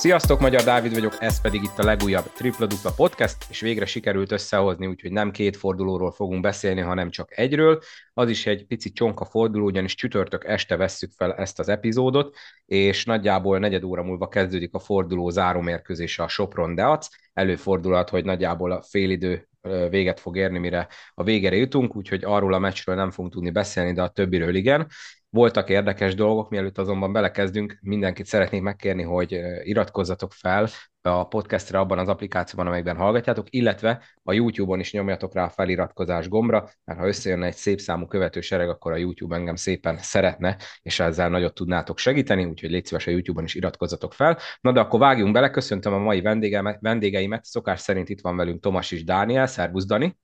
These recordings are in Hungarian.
Sziasztok, Magyar Dávid vagyok, ez pedig itt a legújabb Tripla Dupla Podcast, és végre sikerült összehozni, úgyhogy nem két fordulóról fogunk beszélni, hanem csak egyről. Az is egy pici csonka forduló, ugyanis csütörtök este vesszük fel ezt az epizódot, és nagyjából negyed óra múlva kezdődik a forduló zárómérkőzése a Sopron Deac. Előfordulhat, hogy nagyjából a félidő véget fog érni, mire a végére jutunk, úgyhogy arról a meccsről nem fogunk tudni beszélni, de a többiről igen. Voltak érdekes dolgok, mielőtt azonban belekezdünk, mindenkit szeretnék megkérni, hogy iratkozzatok fel a podcastre abban az applikációban, amelyben hallgatjátok, illetve a YouTube-on is nyomjatok rá a feliratkozás gombra, mert ha összejönne egy szép számú követő sereg, akkor a YouTube engem szépen szeretne, és ezzel nagyot tudnátok segíteni, úgyhogy légy szíves a YouTube-on is iratkozzatok fel. Na de akkor vágjunk bele, köszöntöm a mai vendégeimet, vendégeimet. szokás szerint itt van velünk Tomas és Dániel, szervusz Dani!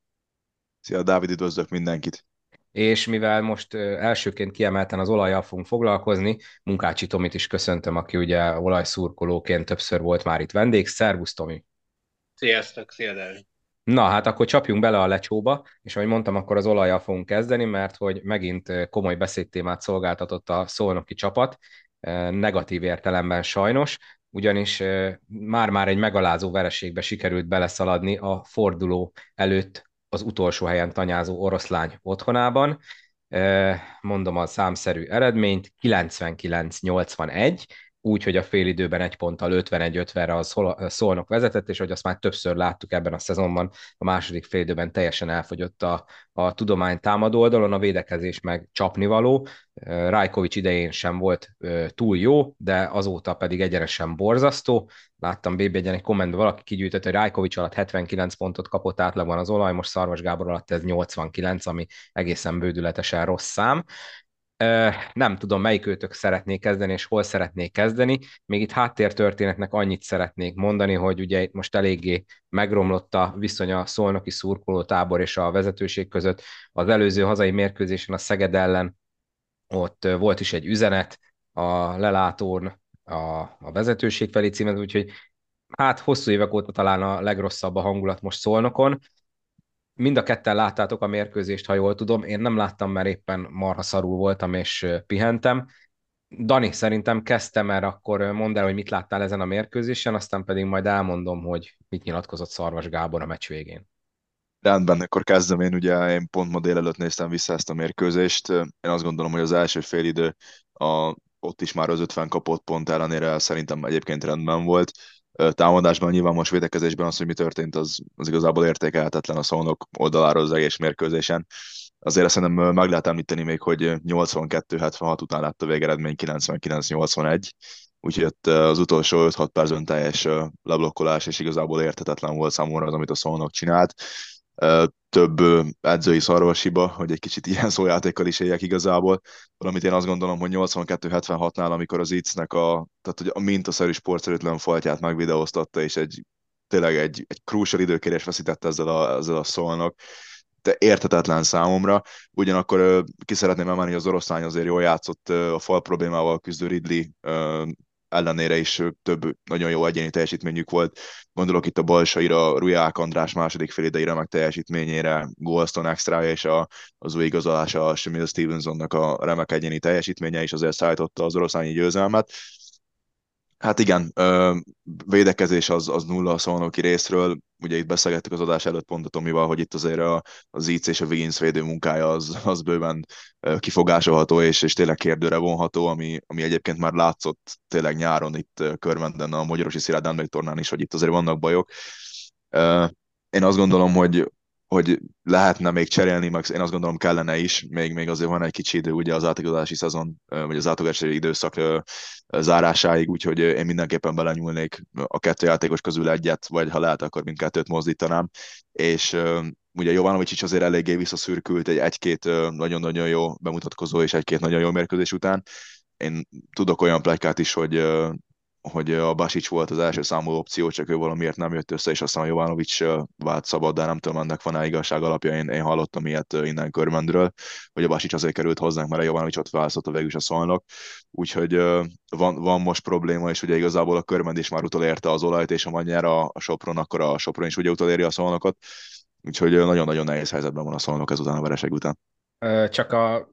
Szia Dávid, üdvözlök mindenkit! És mivel most elsőként kiemelten az olajjal fogunk foglalkozni, Munkácsi Tomit is köszöntöm, aki ugye olajszurkolóként többször volt már itt vendég. Szervusz, Tomi! Sziasztok, szia Dávid. Na, hát akkor csapjunk bele a lecsóba, és ahogy mondtam, akkor az olajjal fogunk kezdeni, mert hogy megint komoly beszédtémát szolgáltatott a szolnoki csapat, negatív értelemben sajnos, ugyanis már-már egy megalázó vereségbe sikerült beleszaladni a forduló előtt az utolsó helyen tanyázó oroszlány otthonában. Mondom a számszerű eredményt, 99-81, úgy, hogy a fél időben egy ponttal 51-50-re a Szolnok vezetett, és hogy azt már többször láttuk ebben a szezonban, a második fél időben teljesen elfogyott a, a tudomány támadó oldalon, a védekezés meg csapnivaló. Rajkovics idején sem volt túl jó, de azóta pedig egyenesen borzasztó. Láttam bb egy kommentben valaki kigyűjtött, hogy Rajkovics alatt 79 pontot kapott átlagban az olaj, most Szarvas Gábor alatt ez 89, ami egészen bődületesen rossz szám. Nem tudom, melyik őtök szeretnék kezdeni, és hol szeretnék kezdeni. Még itt háttértörténetnek annyit szeretnék mondani, hogy ugye itt most eléggé megromlott a viszony a szolnoki szurkoló tábor és a vezetőség között. Az előző hazai mérkőzésen a Szeged ellen ott volt is egy üzenet a lelátón a, a vezetőség felé címet, úgyhogy hát hosszú évek óta talán a legrosszabb a hangulat most szolnokon mind a ketten láttátok a mérkőzést, ha jól tudom. Én nem láttam, mert éppen marha szarul voltam és pihentem. Dani, szerintem kezdtem, mert akkor mondd el, hogy mit láttál ezen a mérkőzésen, aztán pedig majd elmondom, hogy mit nyilatkozott Szarvas Gábor a meccs végén. Rendben, akkor kezdem én, ugye én pont ma délelőtt néztem vissza ezt a mérkőzést. Én azt gondolom, hogy az első fél idő a, ott is már az 50 kapott pont ellenére szerintem egyébként rendben volt támadásban, nyilván most védekezésben az, hogy mi történt, az, az igazából értékelhetetlen a szónok oldaláról az egész mérkőzésen. Azért szerintem meg lehet említeni még, hogy 82-76 után lett a végeredmény 99-81, úgyhogy ott az utolsó 5-6 percben teljes leblokkolás, és igazából érthetetlen volt számomra az, amit a szónok csinált több edzői szarvasiba, hogy egy kicsit ilyen szójátékkal is éljek igazából. Valamit én azt gondolom, hogy 82-76-nál, amikor az IC-nek a, tehát hogy a mintaszerű sportszerűtlen foltját megvideóztatta, és egy tényleg egy, egy crucial időkérés veszített ezzel a, ezzel a szólnak, de értetetlen számomra. Ugyanakkor ki szeretném emelni, hogy az oroszlány azért jól játszott a fal problémával küzdő Ridley ellenére is több nagyon jó egyéni teljesítményük volt. Gondolok itt a Balsaira, Ruják András második fél idejére meg teljesítményére, Golston extra és a, az új igazolása Shamil Stevensonnak a remek egyéni teljesítménye is azért szállította az oroszlányi győzelmet. Hát igen, védekezés az, az nulla a szolnoki részről. Ugye itt beszélgettük az adás előtt pont a Tomival, hogy itt azért a, az IC és a Wiggins védő munkája az, az bőven kifogásolható és, és tényleg kérdőre vonható, ami, ami egyébként már látszott tényleg nyáron itt Körmenden a Magyarosi Szilárd tornán is, hogy itt azért vannak bajok. Én azt gondolom, hogy hogy lehetne még cserélni, meg én azt gondolom kellene is, még, még azért van egy kicsi idő ugye az átigazolási szezon, vagy az átigazolási időszak zárásáig, úgyhogy én mindenképpen belenyúlnék a kettő játékos közül egyet, vagy ha lehet, akkor mindkettőt mozdítanám, és ugye Jovanovics is azért eléggé visszaszürkült egy egy-két nagyon-nagyon jó bemutatkozó és egy-két nagyon jó mérkőzés után. Én tudok olyan plegykát is, hogy hogy a Basics volt az első számú opció, csak ő valamiért nem jött össze, és aztán a Jovanovics vált szabad, de nem tudom, ennek van-e igazság alapja, én, én hallottam ilyet innen körmendről, hogy a Basics azért került hozzánk, mert a választott a végül is a szolnok, úgyhogy van, van most probléma, és ugye igazából a körmend is már utolérte az olajt, és a a, a Sopron, akkor a Sopron is ugye utoléri a szolnokot, úgyhogy nagyon-nagyon nehéz helyzetben van a szolnok ezután a vereség után. Csak a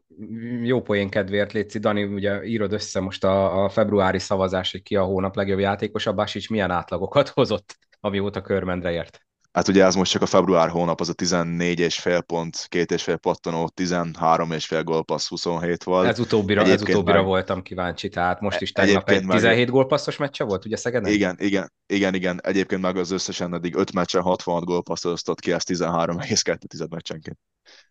jó poén kedvéért, Léci, Dani, ugye írod össze most a, a februári szavazás, hogy ki a hónap legjobb játékosa, Básics milyen átlagokat hozott, amióta körmendre ért? Hát ugye ez most csak a február hónap, az a 14 és fél pont, két és fél pattanó, 13 és fél gólpassz, 27 volt. Ez utóbbira, ez utóbbira meg... voltam kíváncsi, tehát most is tegnap egy 17 meg... gólpasszos meccse volt, ugye Szegeden? Igen, igen, igen, igen. Egyébként meg az összesen eddig 5 meccsen 66 gólpasszot osztott ki, ez 13,2 meccsenként.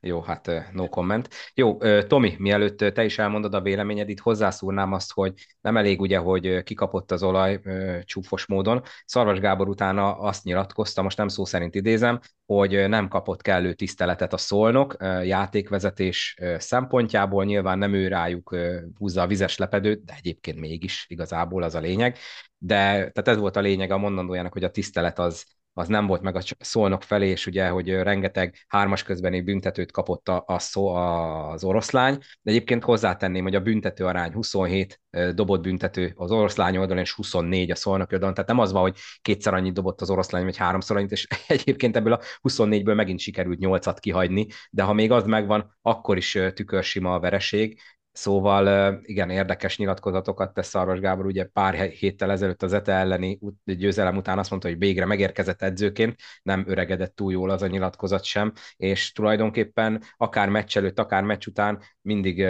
Jó, hát no comment. Jó, Tomi, mielőtt te is elmondod a véleményed, itt hozzászúrnám azt, hogy nem elég ugye, hogy kikapott az olaj csúfos módon. Szarvas Gábor utána azt nyilatkozta, most nem szó szerint idézem, hogy nem kapott kellő tiszteletet a szolnok játékvezetés szempontjából, nyilván nem ő rájuk húzza a vizes lepedőt, de egyébként mégis igazából az a lényeg. De tehát ez volt a lényeg a mondandójának, hogy a tisztelet az, az nem volt meg a szolnok felé, és ugye, hogy rengeteg hármas közbeni büntetőt kapott a, a szó, az oroszlány, de egyébként hozzátenném, hogy a büntető arány 27 dobott büntető az oroszlány oldalon, és 24 a szolnok oldalon, tehát nem az van, hogy kétszer annyit dobott az oroszlány, vagy háromszor annyit, és egyébként ebből a 24-ből megint sikerült 8-at kihagyni, de ha még az megvan, akkor is tükörsima a vereség, Szóval igen, érdekes nyilatkozatokat tesz Szarvas Gábor, ugye pár héttel ezelőtt az ETE elleni győzelem után azt mondta, hogy végre megérkezett edzőként, nem öregedett túl jól az a nyilatkozat sem, és tulajdonképpen akár meccs előtt, akár meccs után mindig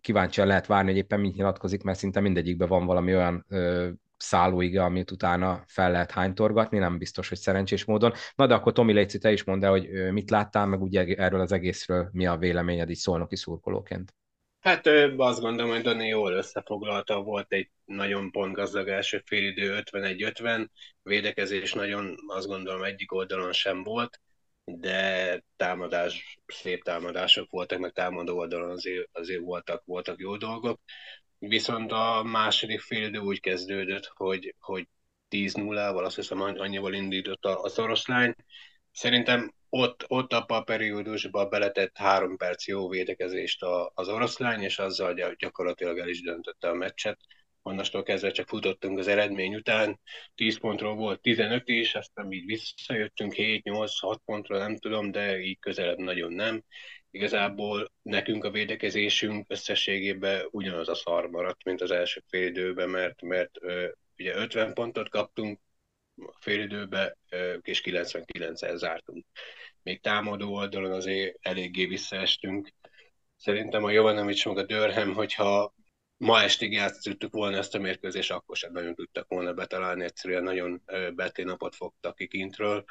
kíváncsian lehet várni, hogy éppen mit nyilatkozik, mert szinte mindegyikben van valami olyan szállóiga, amit utána fel lehet hánytorgatni, nem biztos, hogy szerencsés módon. Na de akkor Tomi Léci, te is mondd el, hogy mit láttál, meg ugye erről az egészről mi a véleményed így szolnoki szurkolóként. Hát azt gondolom, hogy Dani jól összefoglalta, volt egy nagyon pontgazdag első félidő 51-50, védekezés nagyon azt gondolom egyik oldalon sem volt, de támadás, szép támadások voltak, meg támadó oldalon azért, azért voltak, voltak jó dolgok. Viszont a második félidő úgy kezdődött, hogy, hogy 10-0-val, azt hiszem annyival indított az oroszlány. Szerintem ott, ott abban a periódusban beletett három perc jó védekezést az oroszlány, és azzal gyakorlatilag el is döntötte a meccset. Onnastól kezdve csak futottunk az eredmény után, 10 pontról volt 15 is, aztán így visszajöttünk 7-8-6 pontról, nem tudom, de így közelebb nagyon nem. Igazából nekünk a védekezésünk összességében ugyanaz a szar maradt, mint az első fél időben, mert, mert ugye 50 pontot kaptunk, félidőbe, és 99-el zártunk. Még támadó oldalon azért eléggé visszaestünk. Szerintem a Jovanovics meg a Dörhem, hogyha ma estig játszottuk volna ezt a mérkőzést, akkor sem nagyon tudtak volna betalálni, egyszerűen nagyon betli napot fogtak ki kintről.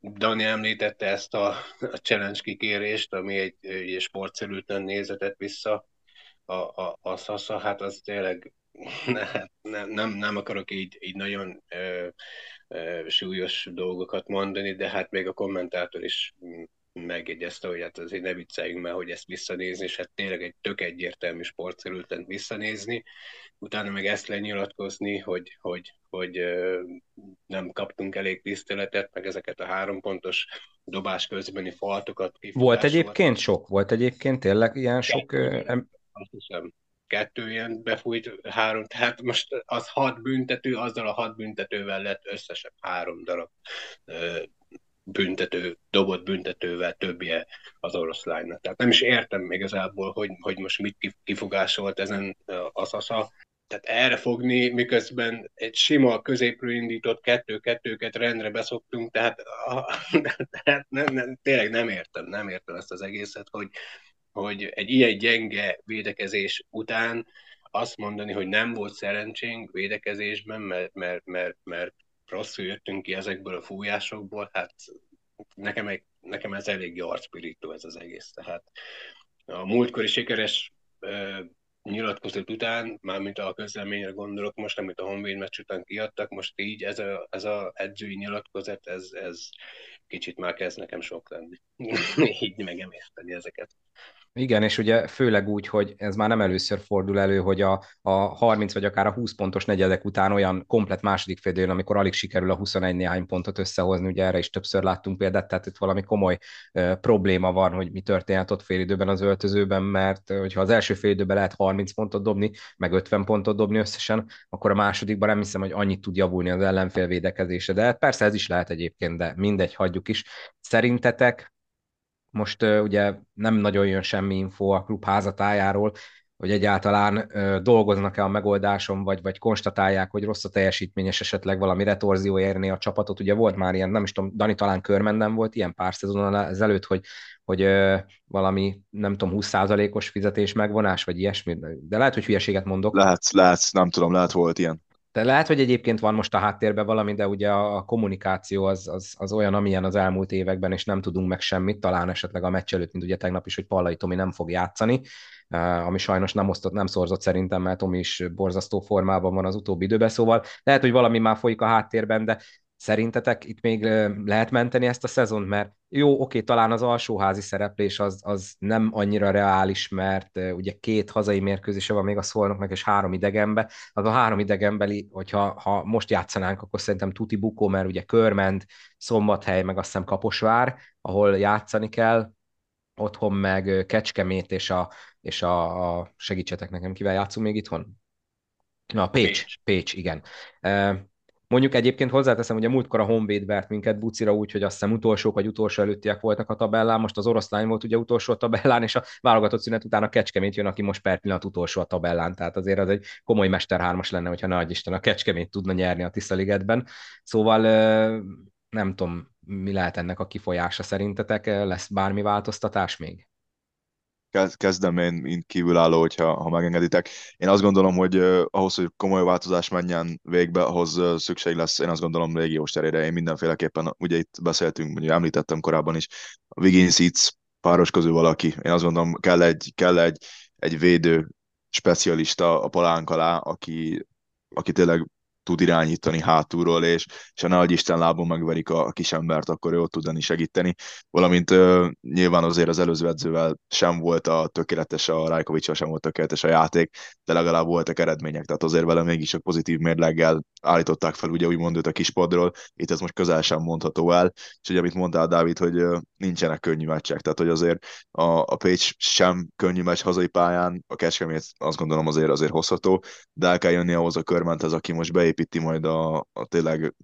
Dani említette ezt a, a challenge kikérést, ami egy, egy sportszerűtlen nézetet vissza a, a, a Sasa, hát az tényleg nem, nem, nem akarok így, így nagyon ö, ö, súlyos dolgokat mondani, de hát még a kommentátor is megjegyezte, hogy hát azért ne vicceljünk már, hogy ezt visszanézni, és hát tényleg egy tök egyértelmű sportszerülten visszanézni, utána meg ezt lenyilatkozni, hogy, hogy, hogy nem kaptunk elég tiszteletet, meg ezeket a három pontos dobás közbeni faltokat. Volt egyébként sok? Volt egyébként tényleg ilyen sok? Azt hiszem kettő ilyen befújt, három, tehát most az hat büntető, azzal a hat büntetővel lett összesen három darab büntető, dobott büntetővel többje az oroszlánynak. Tehát nem is értem még igazából, hogy, hogy most mit kifogásolt ezen az asza. Tehát erre fogni, miközben egy sima középről indított kettő-kettőket rendre beszoktunk, tehát, tehát nem, nem, tényleg nem értem, nem értem ezt az egészet, hogy, hogy egy ilyen gyenge védekezés után azt mondani, hogy nem volt szerencsénk védekezésben, mert, mert, mert, mert rosszul jöttünk ki ezekből a fújásokból, hát nekem, egy, nekem ez elég arcpirító ez az egész. Tehát a múltkori sikeres uh, nyilatkozat után, mármint a közleményre gondolok most, amit a Honvéd meccs után kiadtak, most így ez a, ez a edzői nyilatkozat, ez, ez kicsit már kezd nekem sok lenni. így megemészteni ezeket. Igen, és ugye főleg úgy, hogy ez már nem először fordul elő, hogy a, a 30 vagy akár a 20 pontos negyedek után olyan komplet második félidőn, amikor alig sikerül a 21 néhány pontot összehozni, ugye erre is többször láttunk példát, tehát itt valami komoly uh, probléma van, hogy mi történhet ott félidőben az öltözőben, mert hogyha az első félidőben lehet 30 pontot dobni, meg 50 pontot dobni összesen, akkor a másodikban nem hiszem, hogy annyit tud javulni az ellenfél védekezése. De persze ez is lehet egyébként, de mindegy, hagyjuk is. Szerintetek most ugye nem nagyon jön semmi info a klub házatájáról, hogy egyáltalán dolgoznak-e a megoldáson, vagy, vagy konstatálják, hogy rossz a teljesítményes esetleg valami retorzió érni a csapatot. Ugye volt már ilyen, nem is tudom, Dani talán körmenden volt ilyen pár szezon ezelőtt, hogy, hogy valami, nem tudom, 20%-os fizetés megvonás, vagy ilyesmi, de lehet, hogy hülyeséget mondok. Lehet, lehet, nem tudom, lehet volt ilyen. De lehet, hogy egyébként van most a háttérben valami, de ugye a kommunikáció az, az, az olyan, amilyen az elmúlt években, és nem tudunk meg semmit, talán esetleg a meccs előtt, mint ugye tegnap is, hogy Pallai Tomi nem fog játszani, eh, ami sajnos nem osztott, nem szorzott szerintem, mert Tomi is borzasztó formában van az utóbbi időben, szóval lehet, hogy valami már folyik a háttérben, de Szerintetek itt még lehet menteni ezt a szezont? Mert jó, oké, talán az alsóházi szereplés az, az nem annyira reális, mert ugye két hazai mérkőzése van még a szolnoknak, és három idegenbe. Az a három idegenbeli, hogyha ha most játszanánk, akkor szerintem tuti bukó, mert ugye Körment, Szombathely, meg azt hiszem Kaposvár, ahol játszani kell, otthon meg Kecskemét és a, és a, a segítsetek nekem, kivel játszunk még itthon? Na, Pécs, Pécs, Pécs igen. Mondjuk egyébként hozzáteszem, hogy a múltkor a Honvéd vert minket bucira úgy, hogy azt hiszem utolsók vagy utolsó előttiek voltak a tabellán, most az oroszlány volt ugye utolsó a tabellán, és a válogatott szünet után a Kecskemét jön, aki most per pillanat utolsó a tabellán, tehát azért az egy komoly Mester hármas lenne, hogyha nagy Isten a Kecskemét tudna nyerni a Tiszaligetben. Szóval nem tudom, mi lehet ennek a kifolyása szerintetek, lesz bármi változtatás még? Kezdem én, mint kívülálló, hogyha ha megengeditek. Én azt gondolom, hogy uh, ahhoz, hogy komoly változás menjen végbe, ahhoz uh, szükség lesz, én azt gondolom, régiós terére. Én mindenféleképpen, ugye itt beszéltünk, ugye említettem korábban is, a Wiggins Seeds páros közül valaki. Én azt gondolom, kell egy, kell egy, egy védő specialista a palánk alá, aki, aki tényleg tud irányítani hátulról, és, és ha nehogy Isten lábon megverik a, a kisembert, akkor ő ott tudni segíteni. Valamint uh, nyilván azért az előző edzővel sem volt a tökéletes, a Rajkovicsal sem volt tökéletes a játék, de legalább voltak eredmények, tehát azért vele mégis a pozitív mérleggel állították fel ugye úgymond őt a kispadról, itt ez most közel sem mondható el, és ugye amit mondtál Dávid, hogy uh, nincsenek könnyű meccsek, tehát hogy azért a, a Pécs sem könnyű meccs hazai pályán, a Kecskemét azt gondolom azért azért hozható, de el kell jönni ahhoz a körmenthez, aki most beépít építi majd a, a tényleg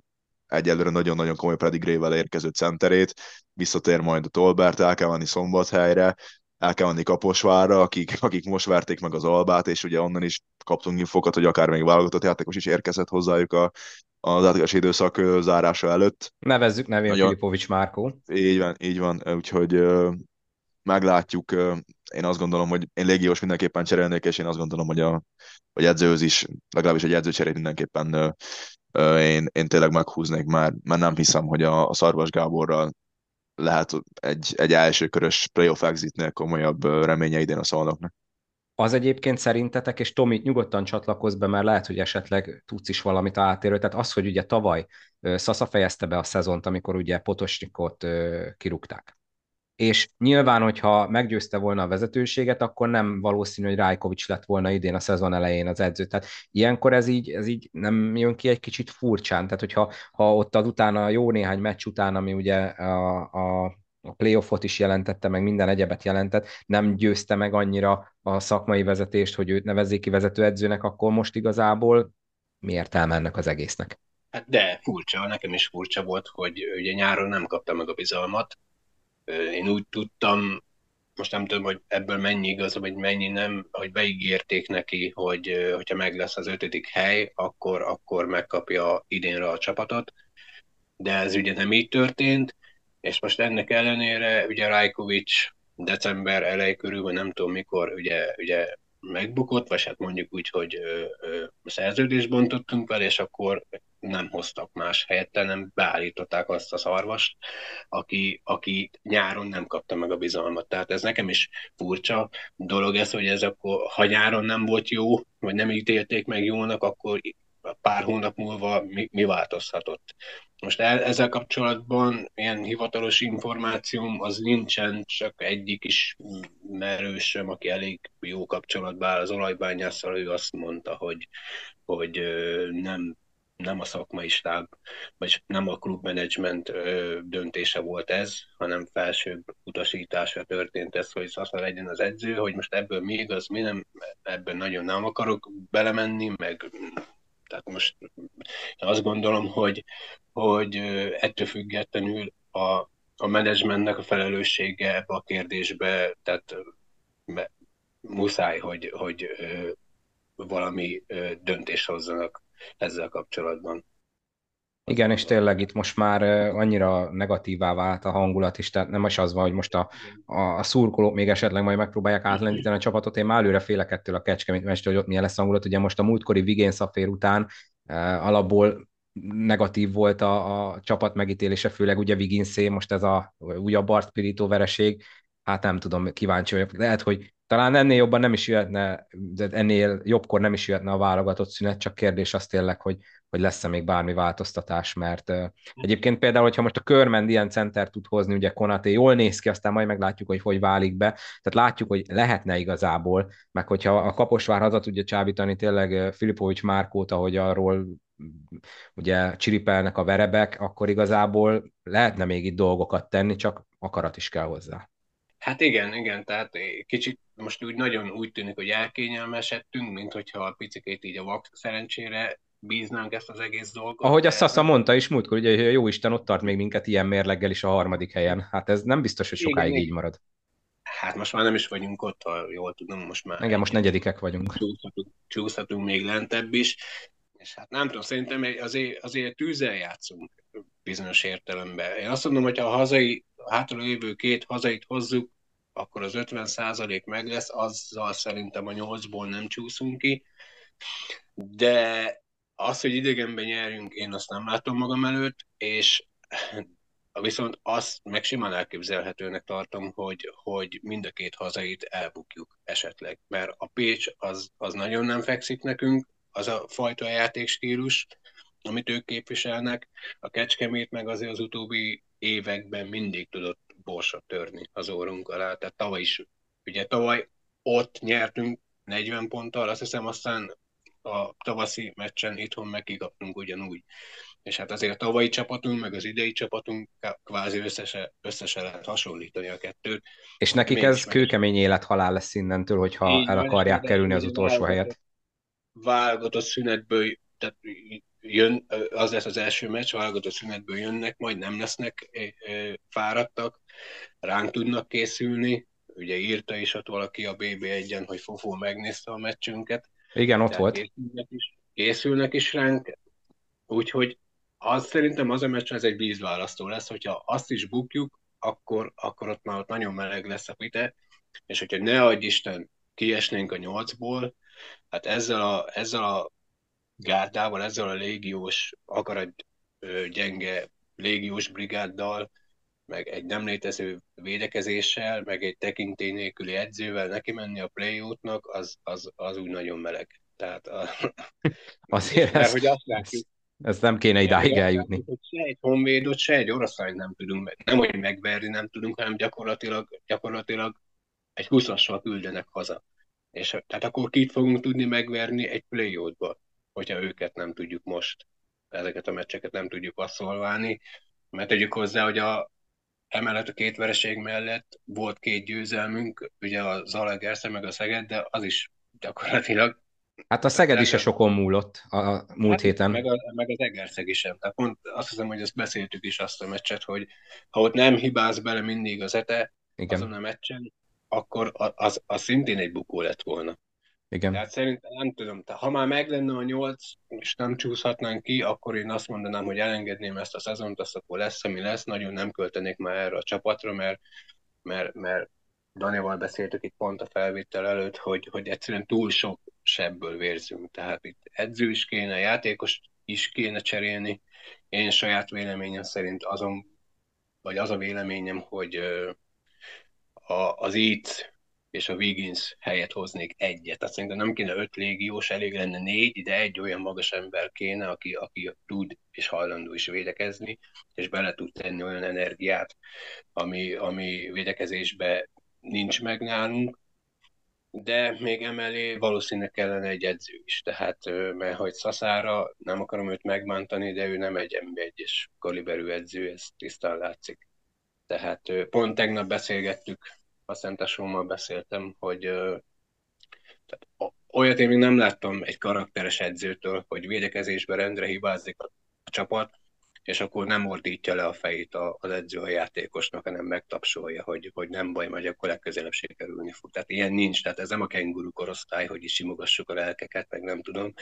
egyelőre nagyon-nagyon komoly pedigrével érkező centerét, visszatér majd a Tolbert, el kell menni Szombathelyre, el kell menni Kaposvárra, akik, akik most verték meg az Albát, és ugye onnan is kaptunk infokat, hogy akár még válogatott játékos is érkezett hozzájuk a, az átlagas időszak zárása előtt. Nevezzük nevén Nagyon... Filipovics Márkó. Így van, így van, úgyhogy meglátjuk. Én azt gondolom, hogy én légiós mindenképpen cserélnék, és én azt gondolom, hogy a vagy edzőhöz is, legalábbis egy edzőcserét mindenképpen én, én tényleg meghúznék, mert, mert nem hiszem, hogy a, a Szarvas Gáborral lehet egy, egy első körös playoff exitnél komolyabb reménye idén a szolnoknak. Az egyébként szerintetek, és Tomi, nyugodtan csatlakozz be, mert lehet, hogy esetleg tudsz is valamit átérő. Tehát az, hogy ugye tavaly Szasza fejezte be a szezont, amikor ugye Potosnikot kirúgták és nyilván, hogyha meggyőzte volna a vezetőséget, akkor nem valószínű, hogy Rájkovics lett volna idén a szezon elején az edző. Tehát ilyenkor ez így, ez így nem jön ki egy kicsit furcsán. Tehát, hogyha ha ott az utána, jó néhány meccs után, ami ugye a, a, a playoffot is jelentette, meg minden egyebet jelentett, nem győzte meg annyira a szakmai vezetést, hogy őt nevezzék ki vezetőedzőnek, akkor most igazából mi értelme ennek az egésznek? Hát de furcsa, nekem is furcsa volt, hogy ugye nyáron nem kapta meg a bizalmat, én úgy tudtam, most nem tudom, hogy ebből mennyi igaz, vagy mennyi nem, hogy beígérték neki, hogy hogyha meg lesz az ötödik hely, akkor, akkor megkapja idénre a csapatot, de ez ugye nem így történt, és most ennek ellenére ugye Rajkovics december elej körül, vagy nem tudom mikor, ugye, ugye megbukott, vagy hát mondjuk úgy, hogy szerződést bontottunk vele, és akkor nem hoztak más helyette, nem beállították azt a szarvast, aki, aki nyáron nem kapta meg a bizalmat. Tehát ez nekem is furcsa dolog ez, hogy ez akkor, ha nyáron nem volt jó, vagy nem ítélték meg jónak, akkor pár hónap múlva mi, mi változhatott. Most el, ezzel kapcsolatban ilyen hivatalos információm az nincsen, csak egyik is merősöm, aki elég jó kapcsolatban áll az olajbányásszal, ő azt mondta, hogy, hogy nem nem a szakmai stáb, vagy nem a klubmenedzsment döntése volt ez, hanem felsőbb utasításra történt ez, hogy Szasza legyen az edző, hogy most ebből mi igaz, mi nem, ebben nagyon nem akarok belemenni, meg tehát most azt gondolom, hogy, hogy ettől függetlenül a a menedzsmentnek a felelőssége ebbe a kérdésbe, tehát muszáj, hogy, hogy valami döntés hozzanak ezzel kapcsolatban. Igen, és tényleg itt most már annyira negatívá vált a hangulat is, tehát nem is az van, hogy most a, a, szurkolók még esetleg majd megpróbálják átlendíteni a csapatot. Én már előre félek ettől a kecskemét mestől, hogy ott milyen lesz a hangulat. Ugye most a múltkori Vigén szafér után alapból negatív volt a, a csapat megítélése, főleg ugye Viginszé, most ez a újabb Bart Pirito vereség, hát nem tudom, kíváncsi vagyok. Lehet, hogy talán ennél jobban nem is jöhetne, de ennél jobbkor nem is jöhetne a válogatott szünet, csak kérdés az tényleg, hogy, hogy lesz-e még bármi változtatás, mert uh, egyébként például, hogyha most a Körmend ilyen center tud hozni, ugye Konaté jól néz ki, aztán majd meglátjuk, hogy hogy válik be, tehát látjuk, hogy lehetne igazából, meg hogyha a Kaposvár haza tudja csábítani tényleg Filipovics Márkót, ahogy arról ugye csiripelnek a verebek, akkor igazából lehetne még itt dolgokat tenni, csak akarat is kell hozzá. Hát igen, igen, tehát kicsit most úgy nagyon úgy tűnik, hogy elkényelmesedtünk, mint hogyha a picikét így a vak szerencsére bíznánk ezt az egész dolgot. Ahogy a Sasa mondta is múltkor, ugye, hogy jó Isten ott tart még minket ilyen mérleggel is a harmadik helyen. Hát ez nem biztos, hogy sokáig igen, így marad. Hát most már nem is vagyunk ott, ha jól tudom, most már... Igen, most negyedikek vagyunk. Csúszhatunk, csúszhatunk még lentebb is, és hát nem tudom, szerintem azért, azért tűzzel játszunk bizonyos értelemben. Én azt mondom, hogy ha a hazai, a hátra lévő két hazait hozzuk, akkor az 50 százalék meg lesz, azzal szerintem a nyolcból nem csúszunk ki. De az, hogy idegenben nyerjünk, én azt nem látom magam előtt, és viszont azt meg simán elképzelhetőnek tartom, hogy, hogy mind a két hazait elbukjuk esetleg. Mert a Pécs az, az nagyon nem fekszik nekünk, az a fajta játékstílus, amit ők képviselnek. A Kecskemét meg azért az utóbbi években mindig tudott borsot törni az órunk alá. Tehát tavaly is, ugye tavaly ott nyertünk 40 ponttal, azt hiszem aztán a tavaszi meccsen itthon megkikaptunk ugyanúgy. És hát azért a tavalyi csapatunk, meg az idei csapatunk kvázi összese, összese lehet hasonlítani a kettőt. És nekik ez kőkemény élet-halál lesz innentől, hogyha Így el akarják kerülni az utolsó helyet. Válogatott szünetből, tehát jön, az lesz az első meccs, válogatott szünetből jönnek, majd nem lesznek fáradtak, ránk tudnak készülni. Ugye írta is ott valaki a BB1-en, hogy Fofó megnézte a meccsünket. Igen, ott volt. Készülnek is, készülnek is ránk, úgyhogy az szerintem az a meccs, ez egy vízválasztó lesz, hogyha azt is bukjuk, akkor, akkor ott már ott nagyon meleg lesz a pite, és hogyha ne adj Isten, kiesnénk a nyolcból, hát ezzel a, ezzel a gárdával, ezzel a légiós, akarat gyenge légiós brigáddal, meg egy nem létező védekezéssel, meg egy tekintély nélküli edzővel neki menni a play nak az, az, az úgy nagyon meleg. Tehát a... Azért mert, ez, hogy azt látjuk, ez nem kéne idáig eljutni. Se egy honvédot, se egy oroszlány nem tudunk meg. Nem, hogy megverni nem tudunk, hanem gyakorlatilag, gyakorlatilag egy 20 küldenek haza. És tehát akkor kit fogunk tudni megverni egy play ba hogyha őket nem tudjuk most, ezeket a meccseket nem tudjuk passzolválni. Mert tegyük hozzá, hogy a, emellett a két vereség mellett volt két győzelmünk, ugye a Zalaegerszeg meg a Szeged, de az is gyakorlatilag Hát a Szeged is a sokon múlott a múlt hát, héten. Meg, a, meg az Egerszeg is sem. Tehát pont azt hiszem, hogy ezt beszéltük is azt a meccset, hogy ha ott nem hibáz bele mindig az ete Igen. azon a meccsen, akkor az, az szintén egy bukó lett volna. Igen. Tehát szerintem nem tudom, tehát ha már meg lenne a nyolc, és nem csúszhatnánk ki, akkor én azt mondanám, hogy elengedném ezt a szezont, azt akkor lesz, ami lesz, nagyon nem költenék már erre a csapatra, mert, mert, mert Danival beszéltük itt pont a felvétel előtt, hogy, hogy egyszerűen túl sok sebből vérzünk. Tehát itt edző is kéne, játékos is kéne cserélni. Én saját véleményem szerint azon, vagy az a véleményem, hogy a, az itt és a Wiggins helyet hoznék egyet. Tehát szerintem nem kéne öt légiós, elég lenne négy, de egy olyan magas ember kéne, aki, aki tud és hajlandó is védekezni, és bele tud tenni olyan energiát, ami, ami védekezésbe nincs meg nálunk, de még emellé valószínűleg kellene egy edző is, tehát mert hogy Szaszára nem akarom őt megmántani, de ő nem egy M1-es kaliberű edző, ez tisztán látszik. Tehát pont tegnap beszélgettük a Szentesómmal beszéltem, hogy tehát olyat én még nem láttam egy karakteres edzőtől, hogy védekezésben rendre hibázik a, csapat, és akkor nem ordítja le a fejét az edző a játékosnak, hanem megtapsolja, hogy, hogy nem baj, majd akkor legközelebb sikerülni fog. Tehát ilyen nincs, tehát ez nem a kenguru korosztály, hogy is simogassuk a lelkeket, meg nem tudom.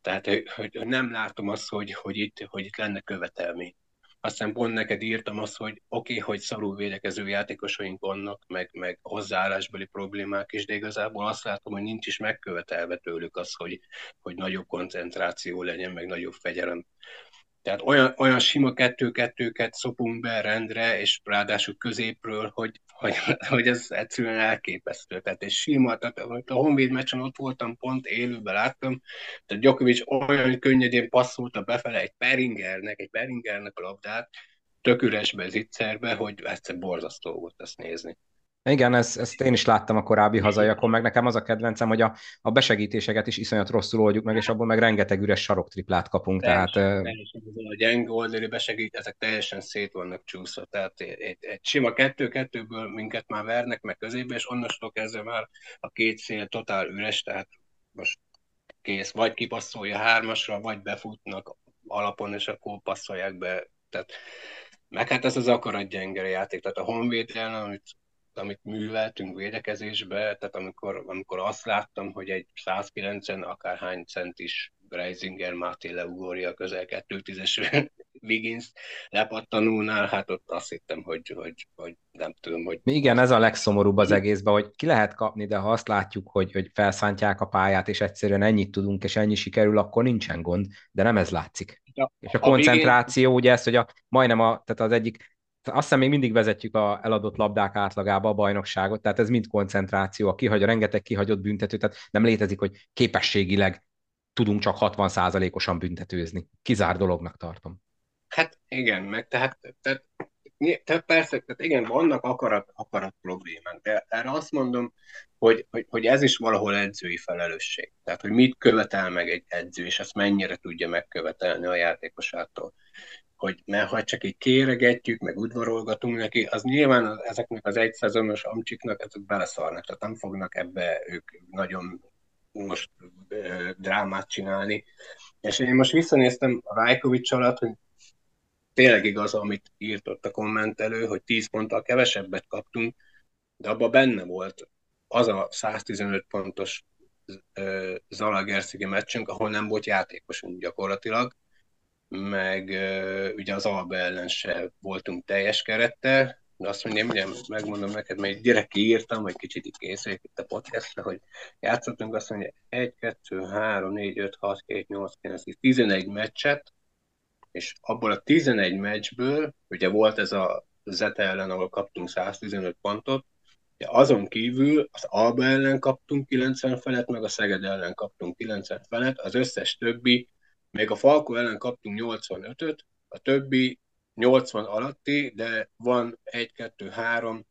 Tehát hogy nem látom azt, hogy, hogy, itt, hogy itt lenne követelmény aztán pont neked írtam azt, hogy oké, okay, hogy szarul védekező játékosaink vannak, meg, meg hozzáállásbeli problémák is, de igazából azt látom, hogy nincs is megkövetelve tőlük az, hogy, hogy nagyobb koncentráció legyen, meg nagyobb fegyelem. Tehát olyan, olyan sima kettő-kettőket szopunk be rendre, és ráadásul középről, hogy, hogy, hogy ez egyszerűen elképesztő. Tehát egy sima, tehát a Honvéd meccsen ott voltam, pont élőben láttam, tehát Djokovic olyan könnyedén passzolta befele egy Peringernek, egy Peringernek a labdát, tök üresbe, zicserbe, hogy egyszer borzasztó volt ezt nézni. Igen, ezt, ezt én is láttam a korábbi hazaiakon, meg nekem az a kedvencem, hogy a, a besegítéseket is iszonyat rosszul oldjuk meg, és abból meg rengeteg üres saroktriplát kapunk. Teljesen, tehát, teljesen, a gyenge oldali besegít, ezek teljesen szét vannak csúszva. Tehát egy, egy, sima kettő-kettőből minket már vernek meg közébe, és onnastól kezdve már a két szél totál üres, tehát most kész, vagy kipasszolja hármasra, vagy befutnak alapon, és akkor passzolják be. Tehát, meg hát ez az akarat gyenge játék, tehát a Honvéd ellen, amit amit műveltünk védekezésbe, tehát amikor, amikor azt láttam, hogy egy 190 akárhány centis Reisinger Máté leugorja közel 210-es Wiggins lepattanónál, hát ott azt hittem, hogy, hogy, hogy nem tudom, hogy... Igen, ez a legszomorúbb az egészben, hogy ki lehet kapni, de ha azt látjuk, hogy, hogy felszántják a pályát, és egyszerűen ennyit tudunk, és ennyi sikerül, akkor nincsen gond, de nem ez látszik. Ja, és a koncentráció, a ugye ez, hogy a, majdnem a, tehát az egyik azt hiszem még mindig vezetjük a eladott labdák átlagába a bajnokságot, tehát ez mind koncentráció, a kihagy, a rengeteg kihagyott büntető, tehát nem létezik, hogy képességileg tudunk csak 60%-osan büntetőzni. Kizár dolognak tartom. Hát igen, meg tehát, tehát, tehát persze, tehát igen, vannak akarat, akarat problémák, de erre azt mondom, hogy, hogy, hogy ez is valahol edzői felelősség. Tehát, hogy mit követel meg egy edző, és ezt mennyire tudja megkövetelni a játékosától hogy mert ha csak így kéregetjük, meg udvarolgatunk neki, az nyilván ezeknek az egyszezonos amcsiknak ezek beleszarnak, tehát nem fognak ebbe ők nagyon most ö, drámát csinálni. És én most visszanéztem a Rajkovics alatt, hogy tényleg igaz, amit írt ott a kommentelő, hogy 10 ponttal kevesebbet kaptunk, de abban benne volt az a 115 pontos Zalagerszegi meccsünk, ahol nem volt játékosunk gyakorlatilag, meg ugye az Alba ellen se voltunk teljes kerettel, de azt mondja, ugye megmondom neked, mert direkt írtam, hogy kicsit itt készüljük itt a podcastra, hogy játszottunk azt mondja, 1, 2, 3, 4, 5, 6, 7, 8, 9, 10, 11 meccset, és abból a 11 meccsből, ugye volt ez a Zete ellen, ahol kaptunk 115 pontot, de azon kívül az Alba ellen kaptunk 90 felett, meg a Szeged ellen kaptunk 90 felett, az összes többi még a Falko ellen kaptunk 85-öt, a többi 80 alatti, de van 1, 2, 3,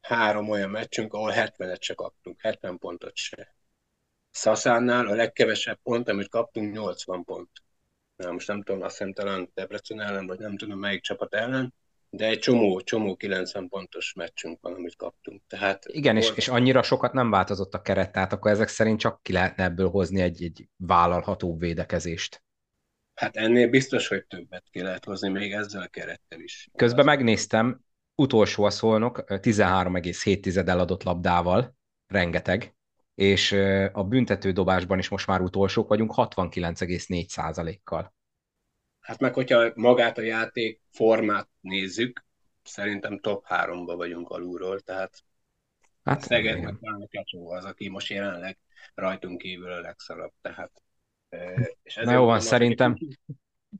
három olyan meccsünk, ahol 70-et se kaptunk, 70 pontot se. Szaszánnál a legkevesebb pont, amit kaptunk, 80 pont. Na, most nem tudom, azt hiszem talán Debrecen ellen, vagy nem tudom melyik csapat ellen, de egy csomó, csomó 90 pontos meccsünk van, amit kaptunk. Tehát Igen, és, és annyira sokat nem változott a keret, tehát akkor ezek szerint csak ki lehetne ebből hozni egy, egy vállalható védekezést. Hát ennél biztos, hogy többet ki lehet hozni még ezzel a kerettel is. Közben megnéztem, utolsó a szolnok 13,7 eladott labdával, rengeteg, és a büntető dobásban is most már utolsók vagyunk 69,4 kal Hát meg, hogyha magát a játék formát nézzük, szerintem top 3-ba vagyunk alulról, tehát hát, Szeged meg Kecsó az, aki most jelenleg rajtunk kívül a legszarabb, tehát és Na jó van, szerintem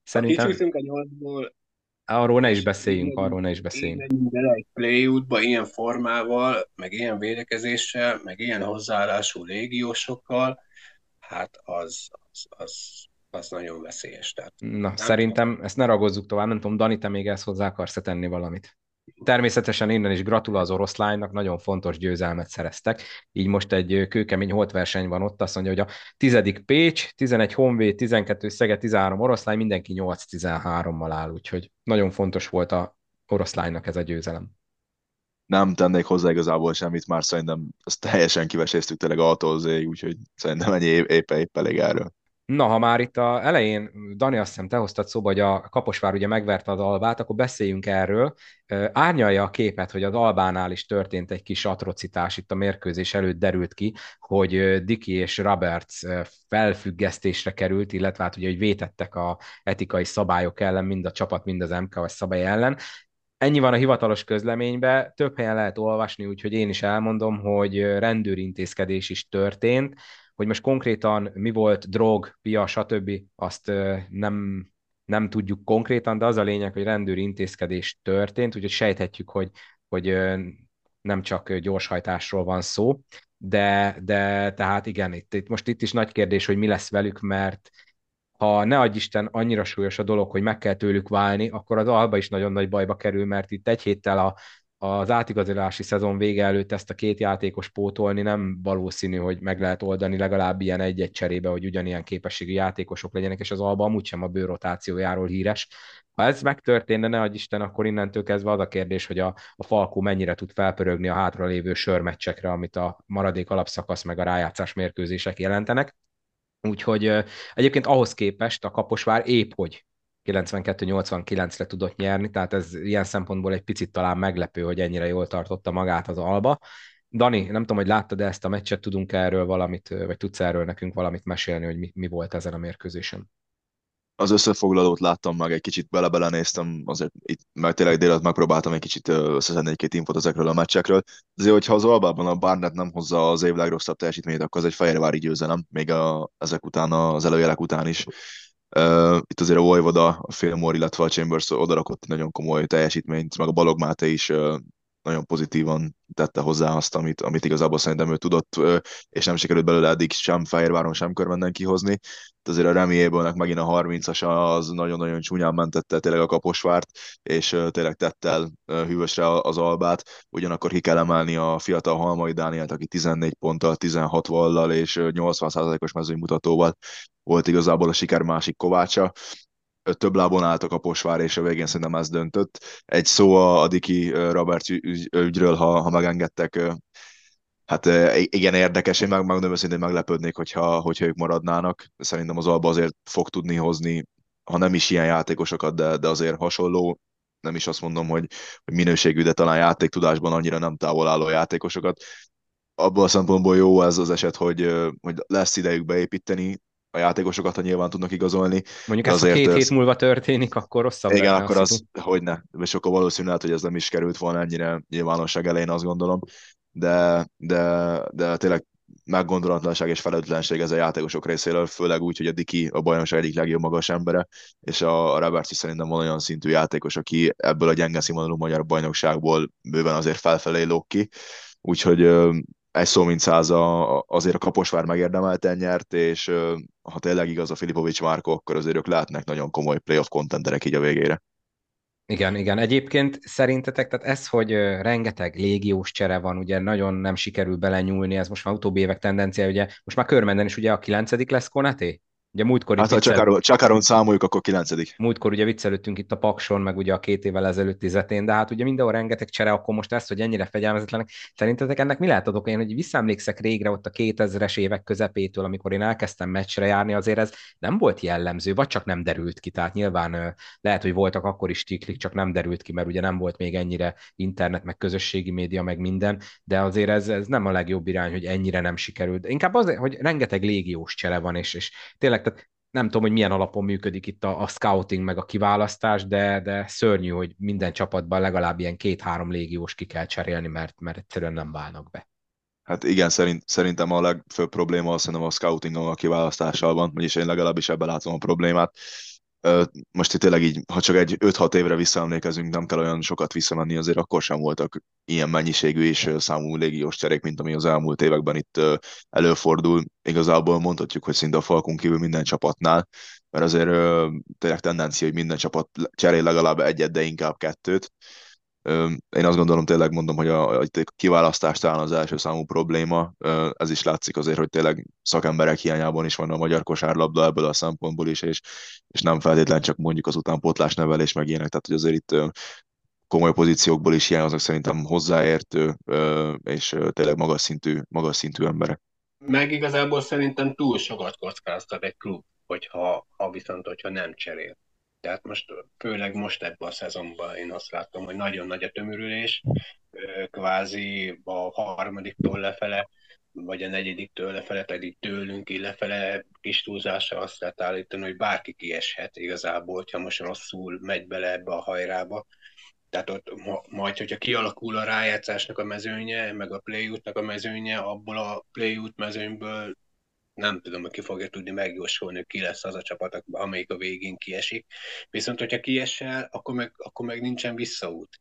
szerintem kicsúszunk a nyolcból, arról ne is beszéljünk, arról ne is beszéljünk. Bele egy playwoodba ilyen formával, meg ilyen védekezéssel, meg ilyen hozzáállású légiósokkal, hát az, az, az az nagyon veszélyes. Tehát Na, szerintem tudom. ezt ne ragozzuk tovább, nem tudom, Dani, te még ezt hozzá akarsz tenni valamit? Természetesen innen is gratulál az oroszlánynak, nagyon fontos győzelmet szereztek. Így most egy kőkemény holtverseny van ott, azt mondja, hogy a tizedik Pécs, 11 Honvéd, 12 Szeged, 13 oroszlány, mindenki 8-13-mal áll, úgyhogy nagyon fontos volt a oroszlánynak ez a győzelem. Nem tennék hozzá igazából semmit, már szerintem ezt teljesen kiveséztük tényleg a úgyhogy szerintem ennyi épp, épp elég erről. Na, ha már itt a elején, Dani, azt hiszem, te hoztad szóba, hogy a Kaposvár ugye megverte az Albát, akkor beszéljünk erről. Árnyalja a képet, hogy az Albánál is történt egy kis atrocitás, itt a mérkőzés előtt derült ki, hogy Diki és Roberts felfüggesztésre került, illetve hát ugye, hogy vétettek a etikai szabályok ellen, mind a csapat, mind az MKS szabály ellen. Ennyi van a hivatalos közleményben, több helyen lehet olvasni, úgyhogy én is elmondom, hogy rendőrintézkedés is történt, hogy most konkrétan mi volt, drog, pia, stb., azt nem, nem tudjuk konkrétan, de az a lényeg, hogy rendőri intézkedés történt, úgyhogy sejthetjük, hogy, hogy nem csak gyorshajtásról van szó, de, de tehát igen, itt, itt, most itt is nagy kérdés, hogy mi lesz velük, mert ha ne adj Isten annyira súlyos a dolog, hogy meg kell tőlük válni, akkor az Alba is nagyon nagy bajba kerül, mert itt egy héttel a, az átigazolási szezon vége előtt ezt a két játékos pótolni nem valószínű, hogy meg lehet oldani legalább ilyen egy-egy cserébe, hogy ugyanilyen képességű játékosok legyenek, és az Alba amúgy sem a bőrotációjáról híres. Ha ez megtörténne, ne Isten, akkor innentől kezdve az a kérdés, hogy a, a Falkó mennyire tud felpörögni a hátralévő sörmeccsekre, amit a maradék alapszakasz meg a rájátszás mérkőzések jelentenek. Úgyhogy egyébként ahhoz képest a Kaposvár épp hogy 92-89-re tudott nyerni, tehát ez ilyen szempontból egy picit talán meglepő, hogy ennyire jól tartotta magát az Alba. Dani, nem tudom, hogy láttad ezt a meccset, tudunk erről valamit, vagy tudsz erről nekünk valamit mesélni, hogy mi, mi volt ezen a mérkőzésen? Az összefoglalót láttam meg, egy kicsit bele-bele azért itt meg tényleg délután megpróbáltam egy kicsit összeszedni egy-két infot ezekről a meccsekről. Azért, hogyha az Albában a Barnett nem hozza az év legrosszabb teljesítményét, akkor az egy Fehérvári győzelem, még a, ezek után, az előjelek után is. Uh, itt azért a Vojvoda, a Fillmore, illetve a Chambers odarakott nagyon komoly teljesítményt, meg a Balog Máté is uh, nagyon pozitívan tette hozzá azt, amit, amit igazából szerintem ő tudott, uh, és nem sikerült belőle eddig sem Fehérváron, sem körmenden kihozni. Itt azért a Remiébőnek megint a 30-as az nagyon-nagyon csúnyán mentette tényleg a kaposvárt, és tényleg tettel hűvösre az albát. Ugyanakkor ki kell emelni a fiatal Halmai Dánielt, aki 14 ponttal, 16 vallal és 80%-os mezőnymutatóval volt igazából a siker másik kovácsa több lábon állt a kaposvár, és a végén szerintem ez döntött. Egy szó a Diki Robert ügyről, ha, ha megengedtek, hát igen érdekes, én meg, megmondom őszintén meglepődnék, hogyha, hogyha ők maradnának. Szerintem az Alba azért fog tudni hozni, ha nem is ilyen játékosokat, de, de azért hasonló, nem is azt mondom, hogy, hogy minőségű, de talán játéktudásban annyira nem távol álló játékosokat. Abban a szempontból jó ez az eset, hogy, hogy lesz idejük beépíteni, a játékosokat, ha nyilván tudnak igazolni. Mondjuk ez ha két hét múlva történik, akkor rosszabb Igen, akkor az, hogy ne, és akkor valószínű lehet, hogy ez nem is került volna ennyire nyilvánosság elején, azt gondolom, de, de, de tényleg meggondolatlanság és felelőtlenség ez a játékosok részéről, főleg úgy, hogy a Diki a bajnokság egyik legjobb magas embere, és a, a Roberts is szerintem van olyan szintű játékos, aki ebből a gyenge színvonalú magyar bajnokságból bőven azért felfelé lók ki, úgyhogy egy szó mint száz a, azért a Kaposvár megérdemelten nyert, és ha tényleg igaz a Filipovics Márko, akkor azért ők lehetnek nagyon komoly playoff kontenderek így a végére. Igen, igen. Egyébként szerintetek, tehát ez, hogy rengeteg légiós csere van, ugye nagyon nem sikerül belenyúlni, ez most már utóbbi évek tendencia, ugye most már körmenden is ugye a kilencedik lesz Konaté? Ugye múltkor hát, ha viccel... Csakaron számoljuk, akkor kilencedik. Múltkor ugye viccelődtünk itt a Pakson, meg ugye a két évvel ezelőtti zetén, de hát ugye mindenhol rengeteg csere, akkor most ezt, hogy ennyire fegyelmezetlenek. Szerintetek ennek mi lehet az oka? Én, hogy visszaemlékszek régre ott a 2000-es évek közepétől, amikor én elkezdtem meccsre járni, azért ez nem volt jellemző, vagy csak nem derült ki. Tehát nyilván lehet, hogy voltak akkor is tiklik, csak nem derült ki, mert ugye nem volt még ennyire internet, meg közösségi média, meg minden, de azért ez, ez nem a legjobb irány, hogy ennyire nem sikerült. Inkább azért, hogy rengeteg légiós csere van, és, és tényleg tehát nem tudom, hogy milyen alapon működik itt a, a scouting meg a kiválasztás, de, de szörnyű, hogy minden csapatban legalább ilyen két-három légiós ki kell cserélni, mert, mert egyszerűen nem válnak be. Hát igen, szerint, szerintem a legfőbb probléma az szerintem a scouting a kiválasztással van, vagyis én legalábbis ebben látom a problémát most itt tényleg így, ha csak egy 5-6 évre visszaemlékezünk, nem kell olyan sokat visszamenni, azért akkor sem voltak ilyen mennyiségű és számú légiós cserék, mint ami az elmúlt években itt előfordul. Igazából mondhatjuk, hogy szinte a falkunk kívül minden csapatnál, mert azért tényleg tendencia, hogy minden csapat cserél legalább egyet, de inkább kettőt én azt gondolom, tényleg mondom, hogy a, a kiválasztás talán az első számú probléma. Ez is látszik azért, hogy tényleg szakemberek hiányában is van a magyar kosárlabda ebből a szempontból is, és, és nem feltétlenül csak mondjuk az utánpótlás nevelés meg ilyenek. Tehát, hogy azért itt komoly pozíciókból is hiányoznak szerintem hozzáértő és tényleg magas szintű, magas szintű emberek. Meg igazából szerintem túl sokat kockáztat egy klub hogyha ha viszont, hogyha nem cserél. Tehát most, főleg most ebben a szezonban én azt látom, hogy nagyon nagy a tömörülés, kvázi a harmadiktól lefele, vagy a negyediktől lefele, pedig tőlünk lefele kis túlzása azt lehet állítani, hogy bárki kieshet igazából, hogyha most rosszul megy bele ebbe a hajrába. Tehát ott majd, hogyha kialakul a rájátszásnak a mezőnye, meg a playutnak a mezőnye, abból a playut mezőnyből nem tudom, hogy ki fogja tudni megjósolni, ki lesz az a csapat, amelyik a végén kiesik. Viszont, hogyha kiesel, akkor meg, akkor meg nincsen visszaút.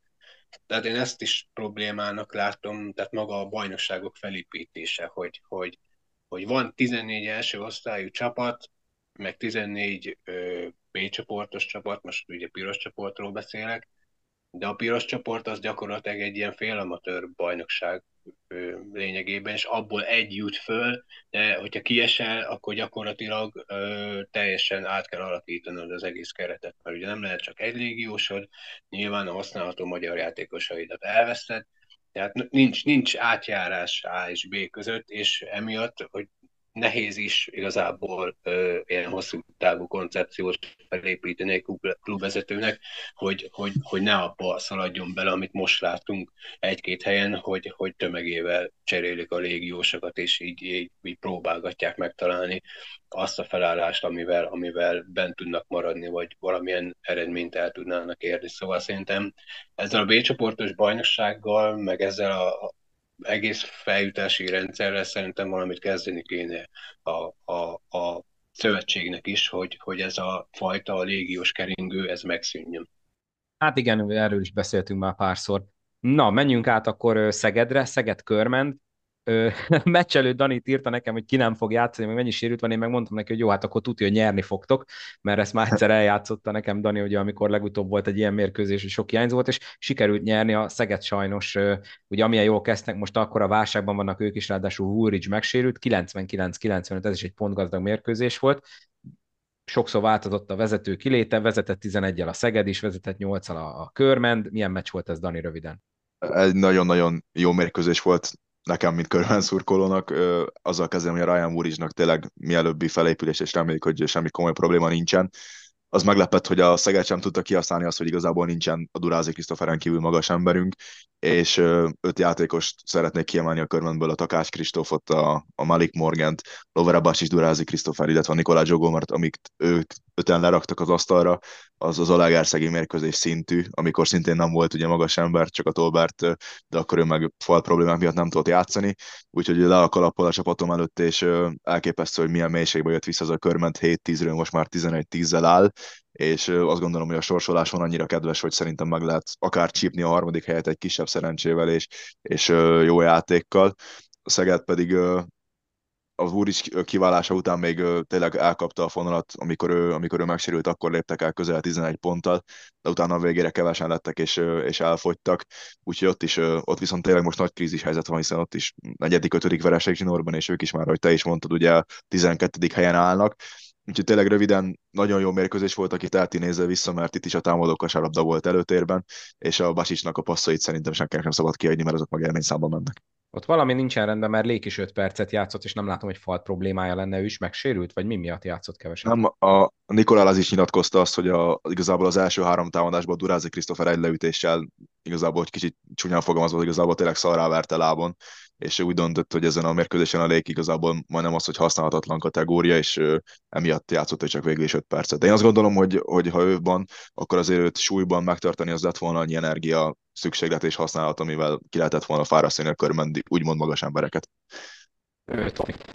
Tehát én ezt is problémának látom, tehát maga a bajnokságok felépítése, hogy, hogy, hogy van 14 első osztályú csapat, meg 14 ö, B csoportos csapat, most ugye piros csoportról beszélek, de a piros csoport az gyakorlatilag egy ilyen félamatőr bajnokság lényegében, és abból egy jut föl, de hogyha kiesel, akkor gyakorlatilag ö, teljesen át kell alakítanod az egész keretet, mert ugye nem lehet csak egy légiósod, nyilván a használható magyar játékosaidat elveszted, tehát nincs, nincs átjárás A és B között, és emiatt, hogy nehéz is igazából ö, ilyen hosszú távú koncepciót felépíteni egy klubvezetőnek, hogy, hogy, hogy ne abba szaladjon bele, amit most látunk egy-két helyen, hogy, hogy tömegével cserélik a légiósokat, és így, így, így próbálgatják megtalálni azt a felállást, amivel, amivel bent tudnak maradni, vagy valamilyen eredményt el tudnának érni. Szóval szerintem ezzel a B csoportos bajnoksággal, meg ezzel a, egész feljutási rendszerrel szerintem valamit kezdeni kéne a, a, a szövetségnek is, hogy, hogy ez a fajta a légiós keringő, ez megszűnjön. Hát igen, erről is beszéltünk már párszor. Na, menjünk át akkor Szegedre, Szeged körment meccselő Dani írta nekem, hogy ki nem fog játszani, meg mennyi sérült van, én meg mondtam neki, hogy jó, hát akkor tudja, hogy nyerni fogtok, mert ezt már egyszer eljátszotta nekem Dani, ugye amikor legutóbb volt egy ilyen mérkőzés, hogy sok hiányzó volt, és sikerült nyerni a Szeged sajnos, ugye amilyen jól kezdtek, most akkor a válságban vannak ők is, ráadásul Woolridge megsérült, 99-95, ez is egy pontgazdag mérkőzés volt, sokszor változott a vezető kiléte, vezetett 11-el a Szeged is, vezetett 8-al a, a Körmend. Milyen meccs volt ez, Dani, röviden? Egy nagyon-nagyon jó mérkőzés volt nekem, mint körben szurkolónak, azzal kezdem, hogy a Ryan Murizsnak tényleg mielőbbi felépülés, és reméljük, hogy semmi komoly probléma nincsen. Az meglepett, hogy a Szeged sem tudta kihasználni azt, hogy igazából nincsen a Durázi Krisztoferen kívül magas emberünk, és öt játékost szeretnék kiemelni a körmöntből, a Takás Kristófot, a, a Malik Morgant, Loverabás és Durázi Krisztofer, illetve a Nikolá Zsogomart, amik ők öten leraktak az asztalra, az az Alágárszegi mérkőzés szintű, amikor szintén nem volt ugye magas ember, csak a Tolbert, de akkor ő meg fal problémák miatt nem tudott játszani, úgyhogy le a kalappal a csapatom előtt, és elképesztő, hogy milyen mélységbe jött vissza az a körment 7-10-ről, most már 11-10-zel áll, és azt gondolom, hogy a sorsolás van annyira kedves, hogy szerintem meg lehet akár csípni a harmadik helyet egy kisebb szerencsével és, és jó játékkal. A Szeged pedig az úr is kiválása után még tényleg elkapta a fonalat, amikor ő, amikor ő megsérült, akkor léptek el közel 11 ponttal, de utána a végére kevesen lettek és, és elfogytak, úgyhogy ott is, ott viszont tényleg most nagy krízis helyzet van, hiszen ott is negyedik, ötödik vereség zsinórban, és ők is már, hogy te is mondtad, ugye 12. helyen állnak, Úgyhogy tényleg röviden nagyon jó mérkőzés volt, aki Táti nézve vissza, mert itt is a támadó kosárlabda volt előtérben, és a Basicsnak a passzait szerintem senkinek nem szabad kiadni, mert azok meg számban mennek. Ott valami nincsen rendben, mert Lék is 5 percet játszott, és nem látom, hogy falt problémája lenne, ő is megsérült, vagy mi miatt játszott kevesebb? Nem, a Nikolál az is nyilatkozta azt, hogy a, igazából az első három támadásban Durázi Krisztofer egy leütéssel igazából egy kicsit csúnyán fogalmazva, igazából tényleg szarrá verte lábon, és úgy döntött, hogy ezen a mérkőzésen a Lék igazából majdnem az, hogy használhatatlan kategória, és emiatt játszott csak végül is 5 percet. De én azt gondolom, hogy, hogy ha ő van, akkor azért őt súlyban megtartani az lett volna annyi energia szükséglet és használat, amivel ki lehetett volna fárasztani a körben úgymond magas embereket.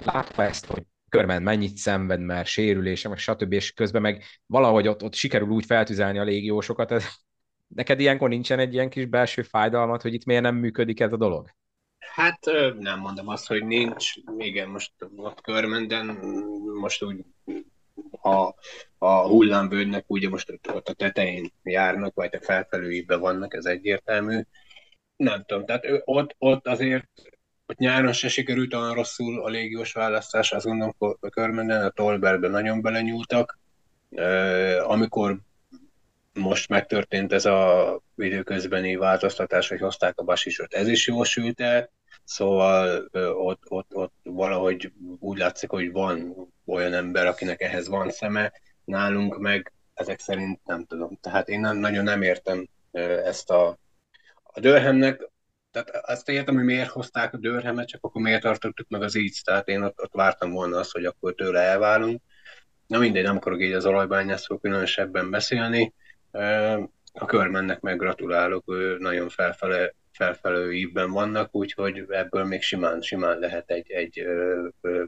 látva ezt, hogy körben mennyit szenved, mert sérülése, meg stb. és közben meg valahogy ott, ott sikerül úgy feltüzelni a légiósokat, ez, neked ilyenkor nincsen egy ilyen kis belső fájdalmat, hogy itt miért nem működik ez a dolog? Hát nem mondom azt, hogy nincs. Igen, most ott körmenden most úgy a, a hullámvölgynek ugye most ott, a tetején járnak, vagy a felfelőibe vannak, ez egyértelmű. Nem tudom, tehát ott, ott azért ott nyáron se sikerült olyan rosszul a légiós választás, azt gondolom, a körmenden, a Tolberben nagyon belenyúltak. Amikor most megtörtént ez a időközbeni változtatás, hogy hozták a basisot, ez is jól sült el, szóval ott, ott, ott valahogy úgy látszik, hogy van olyan ember, akinek ehhez van szeme, nálunk meg ezek szerint nem tudom. Tehát én nem, nagyon nem értem ezt a, a Dörhemnek, tehát azt értem, hogy miért hozták a Dörhemet, csak akkor miért tartottuk meg az így, tehát én ott, ott vártam volna azt, hogy akkor tőle elválunk. Na mindegy, nem akarok így az olajbányászról különösebben beszélni. A körmennek meg gratulálok, ő nagyon felfele, felfelő ívben vannak, úgyhogy ebből még simán, simán lehet egy, egy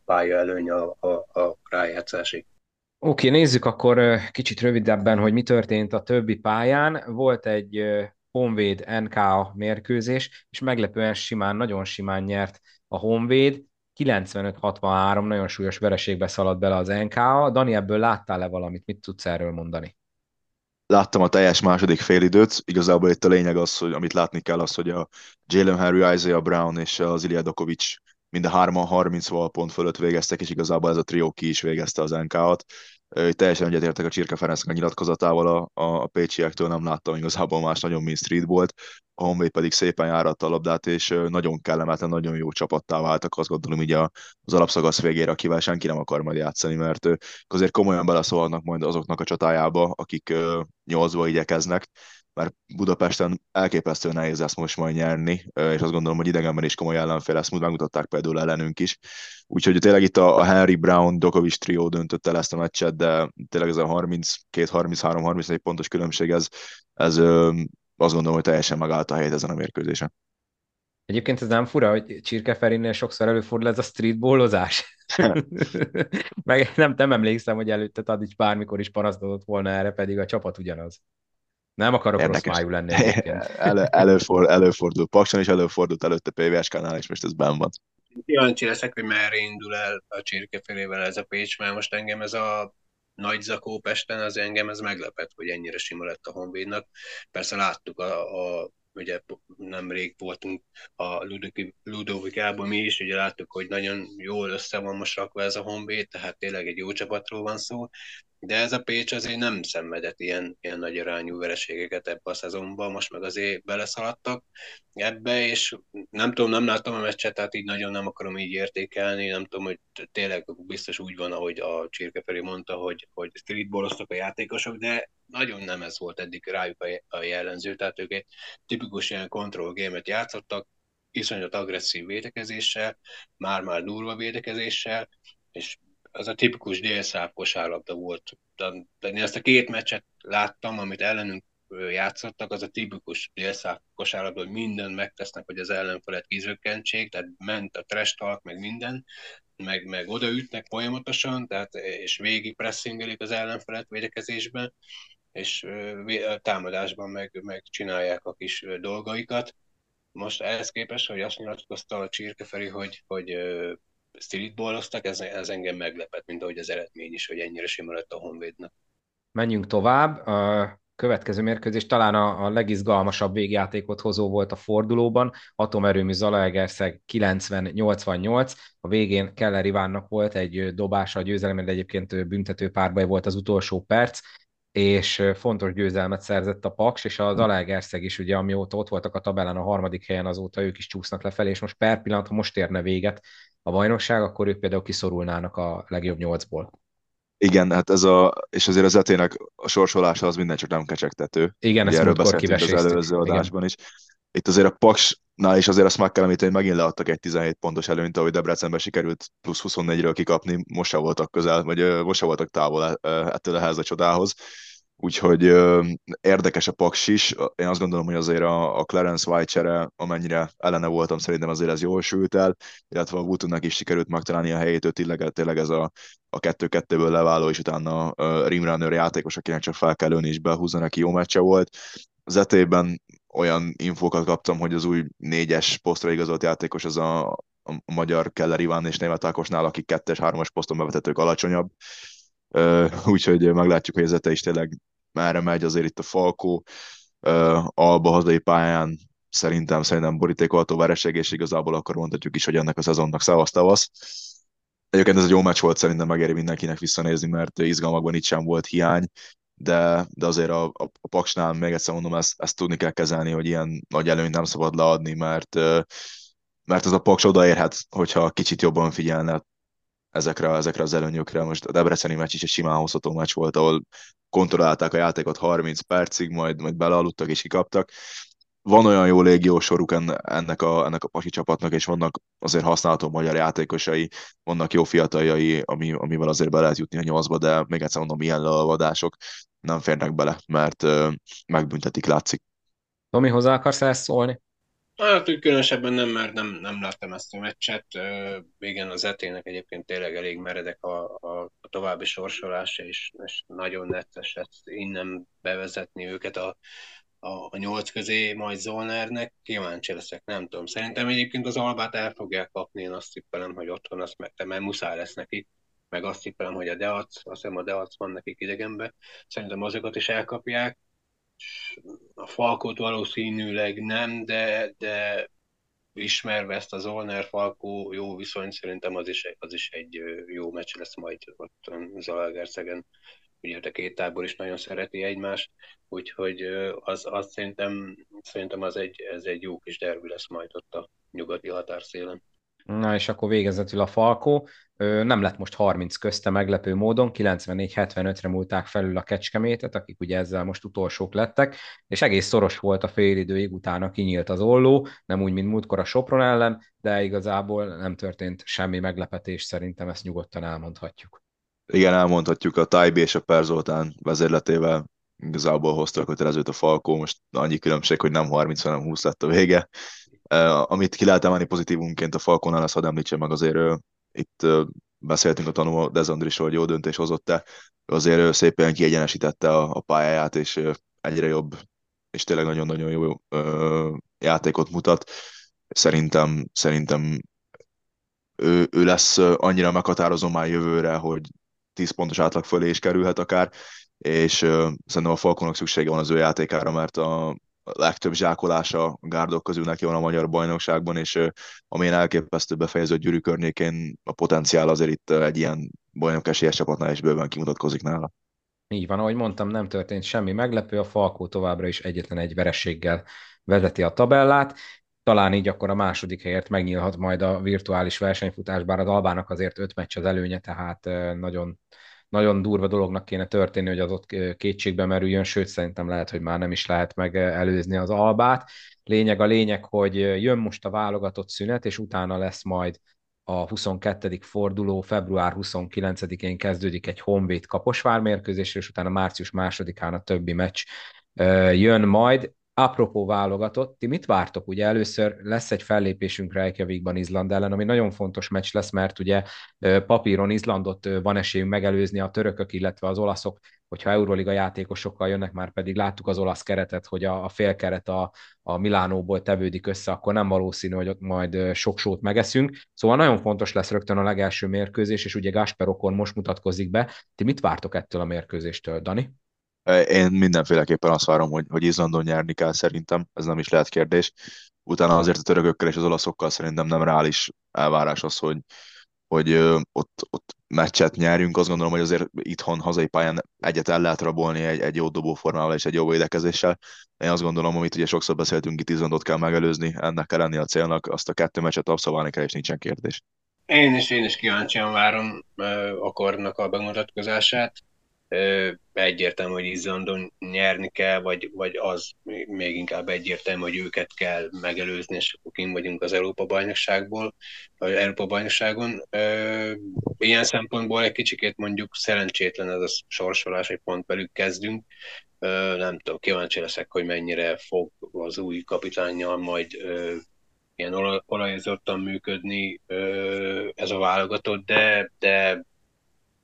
pálya előny a, a, a rájátszásig. Oké, okay, nézzük akkor kicsit rövidebben, hogy mi történt a többi pályán. Volt egy Honvéd NK mérkőzés, és meglepően simán, nagyon simán nyert a Honvéd. 95-63, nagyon súlyos vereségbe szaladt bele az NK-a. Dani, ebből láttál-e valamit? Mit tudsz erről mondani? Láttam a teljes második félidőt, igazából itt a lényeg az, hogy amit látni kell, az, hogy a Jalen Harry, Isaiah Brown és az Ilya Dokovic mind a hárman 30 pont fölött végeztek, és igazából ez a trió ki is végezte az NK-at teljesen egyetértek a Csirke Ferencnek a nyilatkozatával, a, a pécsiektől nem láttam igazából más nagyon mint street volt, a Honvéd pedig szépen járatta a labdát, és nagyon kellemetlen, nagyon jó csapattá váltak, azt gondolom így az alapszakasz végére, akivel senki nem akar majd játszani, mert azért komolyan beleszólnak majd azoknak a csatájába, akik nyolcba igyekeznek, mert Budapesten elképesztő nehéz ezt most majd nyerni, és azt gondolom, hogy idegenben is komoly ellenfél ezt megmutatták például ellenünk is. Úgyhogy tényleg itt a Henry Brown, Dokovic trió döntötte el ezt a meccset, de tényleg ez a 32-33-34 pontos különbség, ez, ez azt gondolom, hogy teljesen megállt a helyet ezen a mérkőzésen. Egyébként ez nem fura, hogy Csirke Ferinél sokszor előfordul ez a streetballozás. Meg nem, nem emlékszem, hogy előtte Tadics bármikor is panaszkodott volna erre, pedig a csapat ugyanaz. Nem akarok Érdekes. rossz májú lenni Elő, előfordul, előfordul Pakson, és előfordult előtte PVSK-nál, és most ez benn van. Kíváncsi leszek, hogy merre indul el a csirkefelével ez a Pécs, mert most engem ez a nagy zakó Pesten, az engem ez meglepett, hogy ennyire sima lett a Honvédnak. Persze láttuk a, a ugye nemrég voltunk a Ludovikában mi is, ugye láttuk, hogy nagyon jól össze van most rakva ez a Honvéd, tehát tényleg egy jó csapatról van szó, de ez a Pécs azért nem szenvedett ilyen, ilyen nagy arányú vereségeket ebbe a szezonban, most meg azért beleszaladtak ebbe, és nem tudom, nem láttam a meccset, tehát így nagyon nem akarom így értékelni, nem tudom, hogy tényleg biztos úgy van, ahogy a Csirke felé mondta, hogy, hogy streetballoztak a játékosok, de nagyon nem ez volt eddig rájuk a jellemző, tehát ők egy tipikus ilyen control game-et játszottak, iszonyat agresszív védekezéssel, már-már durva védekezéssel, és az a tipikus délszáv kosárlabda volt. De én ezt a két meccset láttam, amit ellenünk játszottak, az a tipikus délszáv kosárlabda, hogy mindent megtesznek, hogy az ellenfelet kizökkentsék, tehát ment a trash talk, meg minden, meg, meg odaütnek folyamatosan, tehát, és végig pressingelik az ellenfelet védekezésben, és támadásban meg, meg csinálják a kis dolgaikat. Most ehhez képest, hogy azt nyilatkozta a Csirkeferi, hogy, hogy streetballoztak, ez, ez engem meglepett, mint ahogy az eredmény is, hogy ennyire sima lett a Honvédnak. Menjünk tovább. A következő mérkőzés talán a, a legizgalmasabb végjátékot hozó volt a fordulóban. Atomerőmű Zalaegerszeg 90-88. A végén Keller Ivánnak volt egy dobása a győzelem, de egyébként büntető párbaj volt az utolsó perc és fontos győzelmet szerzett a Paks, és az Zalaegerszeg is, ugye, amióta ott voltak a tabellán a harmadik helyen, azóta ők is csúsznak lefelé, és most per pillanat, most érne véget a bajnokság, akkor ők például kiszorulnának a legjobb nyolcból. Igen, hát ez a, és azért az etének a sorsolása az minden csak nem kecsegtető. Igen, ezt erről beszéltünk az előző adásban is. Itt azért a Paksnál is azért azt meg kell említeni, hogy megint leadtak egy 17 pontos előnyt, ahogy Debrecenben sikerült plusz 24-ről kikapni, most sem voltak közel, vagy most sem voltak távol ettől a csodához. Úgyhogy érdekes a Paks is. Én azt gondolom, hogy azért a, a Clarence White csere, amennyire ellene voltam, szerintem azért ez jól sült el, illetve a Wootennek is sikerült megtalálni a helyét, ő tényleg, tényleg ez a, a kettő-kettőből leváló, és utána a Rimrunner játékos, akinek csak fel kell lőni, és behúzza neki jó meccse volt. Az etében olyan infókat kaptam, hogy az új négyes posztra igazolt játékos az a, a magyar Keller Iván és Német Ákosnál, akik kettes, hármas poszton bevetetők alacsonyabb, úgyhogy meglátjuk, hogy ez is tényleg merre megy, azért itt a Falkó Alba hazai pályán szerintem, szerintem borítékolható vereség, igazából akkor mondhatjuk is, hogy ennek a szezonnak szavasz tavasz. Egyébként ez egy jó meccs volt, szerintem megéri mindenkinek visszanézni, mert izgalmakban itt sem volt hiány, de, de azért a, a, a Paksnál még egyszer mondom, ezt, ezt tudni kell kezelni, hogy ilyen nagy előnyt nem szabad leadni, mert mert az a Paks odaérhet, hogyha kicsit jobban figyelne ezekre, ezekre az előnyökre. Most a Debreceni meccs is egy simán hozható meccs volt, ahol kontrollálták a játékot 30 percig, majd, majd belealudtak és kikaptak. Van olyan jó légió soruk ennek a, ennek a pasi csapatnak, és vannak azért használható magyar játékosai, vannak jó fiataljai, ami, amivel azért be lehet jutni a nyolcba, de még egyszer mondom, ilyen lealvadások nem férnek bele, mert uh, megbüntetik, látszik. Tomi, hozzá akarsz ezt szólni? Hát úgy különösebben nem, mert nem, nem láttam ezt a meccset. Igen, az etének egyébként tényleg elég meredek a, a, a további sorsolása, és, és nagyon necces ezt innen bevezetni őket a, a, a nyolc közé, majd Zolnernek. Kíváncsi leszek, nem tudom. Szerintem egyébként az Albát el fogják kapni, én azt tippelem, hogy otthon azt meg, mert muszáj lesz neki meg azt tippelem, hogy a Deac, azt hiszem a Deac van nekik idegenbe, szerintem azokat is elkapják, a Falkot valószínűleg nem, de, de ismerve ezt az Olner Falkó jó viszony, szerintem az is, az is egy jó meccs lesz majd ott Zalaegerszegen. Ugye a két tábor is nagyon szereti egymást, úgyhogy az, az szerintem, szerintem az egy, ez egy jó kis derbi lesz majd ott a nyugati határszélen. Na és akkor végezetül a Falkó. Nem lett most 30 közte meglepő módon, 94-75-re múlták felül a Kecskemétet, akik ugye ezzel most utolsók lettek, és egész szoros volt a félidőig, utána kinyílt az olló, nem úgy, mint múltkor a Sopron ellen, de igazából nem történt semmi meglepetés, szerintem ezt nyugodtan elmondhatjuk. Igen, elmondhatjuk a Tajbi és a Perzoltán vezérletével igazából hozta a kötelezőt a Falkó, most annyi különbség, hogy nem 30, hanem 20 lett a vége, amit ki lehet emelni pozitívunként a Falkonál, ezt hadd említse meg azért itt beszéltünk a tanuló Dezandrisról, hogy jó döntés hozott-e, azért szépen kiegyenesítette a, a pályáját, és egyre jobb, és tényleg nagyon-nagyon jó játékot mutat. Szerintem, szerintem ő, ő lesz annyira meghatározó már jövőre, hogy 10 pontos átlag fölé is kerülhet akár, és ö, szerintem a Falkonnak szüksége van az ő játékára, mert a, legtöbb zsákolása a gárdok közül neki van a magyar bajnokságban, és amilyen elképesztő befejező gyűrű környékén a potenciál azért itt egy ilyen bajnok esélyes csapatnál is bőven kimutatkozik nála. Így van, ahogy mondtam, nem történt semmi meglepő, a Falkó továbbra is egyetlen egy verességgel vezeti a tabellát, talán így akkor a második helyért megnyílhat majd a virtuális versenyfutás, bár az Albának azért öt meccs az előnye, tehát nagyon nagyon durva dolognak kéne történni, hogy az ott kétségbe merüljön, sőt szerintem lehet, hogy már nem is lehet meg előzni az albát. Lényeg a lényeg, hogy jön most a válogatott szünet, és utána lesz majd a 22. forduló, február 29-én kezdődik egy Honvéd Kaposvár mérkőzés, és utána március másodikán a többi meccs jön majd. Apropó válogatott, ti mit vártok? Ugye először lesz egy fellépésünk Reykjavikban Izland ellen, ami nagyon fontos meccs lesz, mert ugye papíron Izlandot van esélyünk megelőzni a törökök, illetve az olaszok, hogyha Euroliga játékosokkal jönnek, már pedig láttuk az olasz keretet, hogy a, a félkeret a, a Milánóból tevődik össze, akkor nem valószínű, hogy ott majd sok sót megeszünk. Szóval nagyon fontos lesz rögtön a legelső mérkőzés, és ugye Gasper Okon most mutatkozik be. Ti mit vártok ettől a mérkőzéstől, Dani? Én mindenféleképpen azt várom, hogy, hogy Izlandon nyerni kell szerintem, ez nem is lehet kérdés. Utána azért a törökökkel és az olaszokkal szerintem nem reális elvárás az, hogy, hogy ott, ott meccset nyerjünk. Azt gondolom, hogy azért itthon, hazai pályán egyet el lehet rabolni egy, egy jó dobóformával és egy jó védekezéssel. Én azt gondolom, amit ugye sokszor beszéltünk, itt Izlandot kell megelőzni, ennek kell lenni a célnak, azt a kettő meccset abszolválni kell, és nincsen kérdés. Én is, én is kíváncsian várom a kornak a bemutatkozását egyértelmű, hogy Izlandon nyerni kell, vagy, vagy az még inkább egyértelmű, hogy őket kell megelőzni, és akkor kim vagyunk az Európa bajnokságból, vagy Európa bajnokságon. Ilyen szempontból egy kicsikét mondjuk szerencsétlen ez a sorsolás, hogy pont velük kezdünk. Nem tudom, kíváncsi leszek, hogy mennyire fog az új kapitánnyal majd ilyen olajozottan működni ez a válogatott, de, de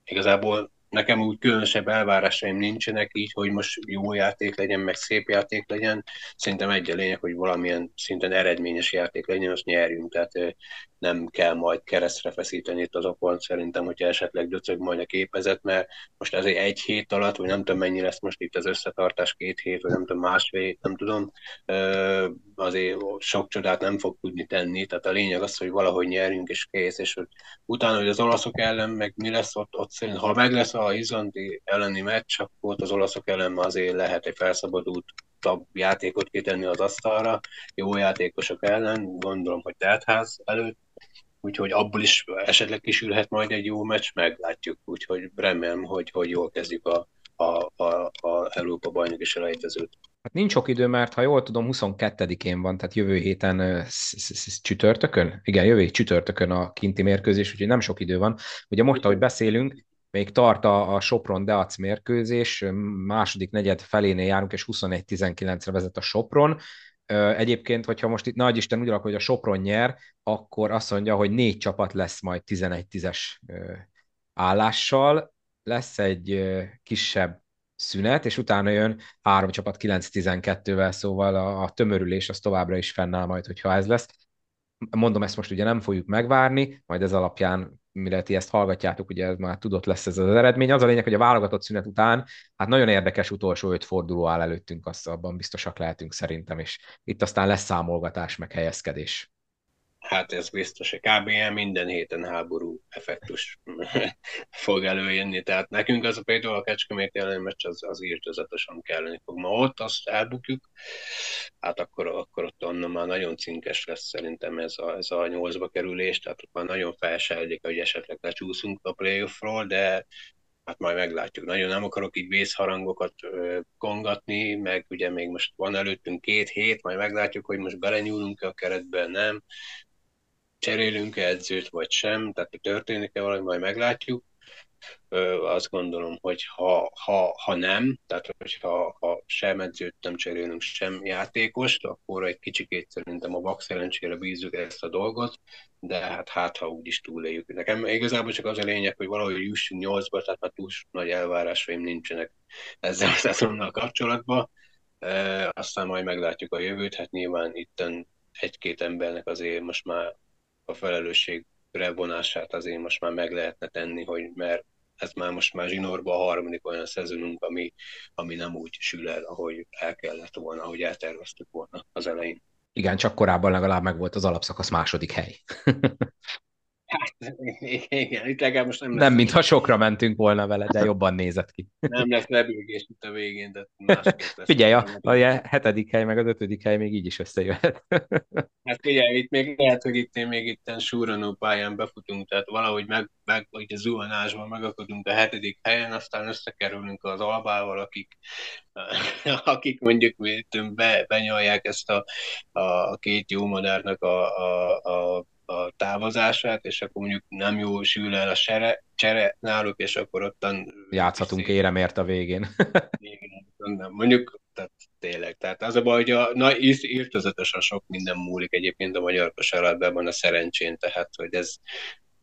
igazából nekem úgy különösebb elvárásaim nincsenek így, hogy most jó játék legyen, meg szép játék legyen. Szerintem egy a lényeg, hogy valamilyen szinten eredményes játék legyen, azt nyerjünk, tehát nem kell majd keresztre feszíteni itt az okon, szerintem, hogyha esetleg döcög majd a képezet, mert most azért egy hét alatt, vagy nem tudom mennyi lesz most itt az összetartás, két hét, vagy nem tudom másfél, nem tudom, azért sok csodát nem fog tudni tenni, tehát a lényeg az, hogy valahogy nyerjünk és kész, és hogy utána, hogy az olaszok ellen meg mi lesz ott, ott szerint, ha meg lesz a izlandi elleni meccs, akkor az olaszok ellen azért lehet egy felszabadult nyitottabb játékot kitenni az asztalra, jó játékosok ellen, gondolom, hogy teltház előtt, úgyhogy abból is esetleg kisülhet majd egy jó meccs, meglátjuk, úgyhogy remélem, hogy, hogy jól kezdjük a, a, a, a Európa bajnoki selejtezőt. Hát nincs sok idő, mert ha jól tudom, 22-én van, tehát jövő héten csütörtökön? Igen, jövő hét csütörtökön a kinti mérkőzés, úgyhogy nem sok idő van. Ugye most, ahogy beszélünk, még tart a, a Sopron-Deac mérkőzés, második negyed felénél járunk, és 21-19-re vezet a Sopron. Egyébként, hogyha most itt nagy Isten úgy alakul, hogy a Sopron nyer, akkor azt mondja, hogy négy csapat lesz majd 11-10-es állással, lesz egy kisebb szünet, és utána jön három csapat 9-12-vel, szóval a, a tömörülés az továbbra is fennáll majd, hogyha ez lesz. Mondom, ezt most ugye nem fogjuk megvárni, majd ez alapján mire ti ezt hallgatjátok, ugye ez már tudott lesz ez az eredmény. Az a lényeg, hogy a válogatott szünet után, hát nagyon érdekes utolsó öt forduló áll előttünk, azt abban biztosak lehetünk szerintem, és itt aztán lesz számolgatás, meg helyezkedés. Hát ez biztos, hogy kb. minden héten háború effektus fog előjönni. Tehát nekünk az a például a Kecskemét ellen meccs az, az írtozatosan kelleni fog. Ma ott azt elbukjuk, hát akkor, akkor ott onnan már nagyon cinkes lesz szerintem ez a, ez a nyolcba kerülés, tehát ott már nagyon felsejlik, hogy esetleg lecsúszunk a playoffról, de hát majd meglátjuk. Nagyon nem akarok így vészharangokat kongatni, meg ugye még most van előttünk két hét, majd meglátjuk, hogy most belenyúlunk a keretbe, nem cserélünk-e edzőt, vagy sem, tehát történik-e valami, majd meglátjuk. Ö, azt gondolom, hogy ha, ha, ha nem, tehát hogyha ha sem edzőt nem cserélünk, sem játékost, akkor egy kicsikét szerintem a vak szerencsére bízzuk ezt a dolgot, de hát hát, ha úgy is túléljük. Nekem igazából csak az a lényeg, hogy valahogy jussunk nyolcba, tehát már túl nagy elvárásaim nincsenek ezzel a szezonnal kapcsolatban. E, aztán majd meglátjuk a jövőt, hát nyilván itten egy-két embernek azért most már a felelősségre vonását azért most már meg lehetne tenni, hogy mert ez már most már zsinórban a harmadik olyan szezonunk, ami, ami nem úgy sül el, ahogy el kellett volna, ahogy elterveztük volna az elején. Igen, csak korábban legalább meg volt az alapszakasz második hely. Hát, igen, itt legalább most nem Nem, mintha sokra mentünk volna vele, de jobban nézett ki. Nem lesz lebőgés itt a végén, de lesz. Figyelj, a, a hetedik hely, meg az ötödik hely még így is összejöhet. Hát figyelj, itt még lehet, hogy itt még itt súranó pályán befutunk, tehát valahogy meg, meg hogy a zuhanásban megakadunk a hetedik helyen, aztán összekerülünk az albával, akik, akik mondjuk be, benyalják ezt a, a két jó modernnek a, a, a a távozását, és akkor mondjuk nem jó sül el a sere, csere náluk, és akkor ottan... Játszhatunk szép. éremért a végén. Igen, nem, mondjuk, tehát tényleg. Tehát az a baj, hogy a, na, írtozatosan sok minden múlik egyébként a magyar kosárlabdában a szerencsén, tehát hogy ez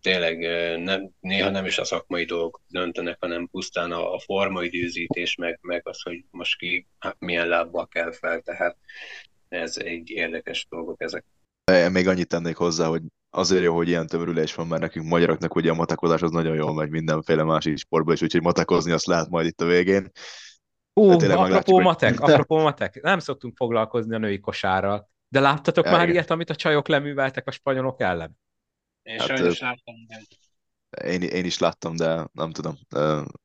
tényleg nem, néha nem is a szakmai dolgok döntenek, hanem pusztán a, a formaidőzítés, meg, meg az, hogy most ki hát milyen lábbal kell fel, tehát ez egy érdekes dolgok ezek. Még annyit tennék hozzá, hogy azért jó, hogy ilyen tömörülés van, mert nekünk magyaroknak ugye a matakozás az nagyon jól megy mindenféle másik sportból, és úgyhogy matakozni azt lehet majd itt a végén. Ó, apropó matek, hogy... apropó matek, nem szoktunk foglalkozni a női kosárral, de láttatok ja, már igen. ilyet, amit a csajok leműveltek a spanyolok ellen? Én hát, sajnos láttam, Én, én is láttam, de nem tudom.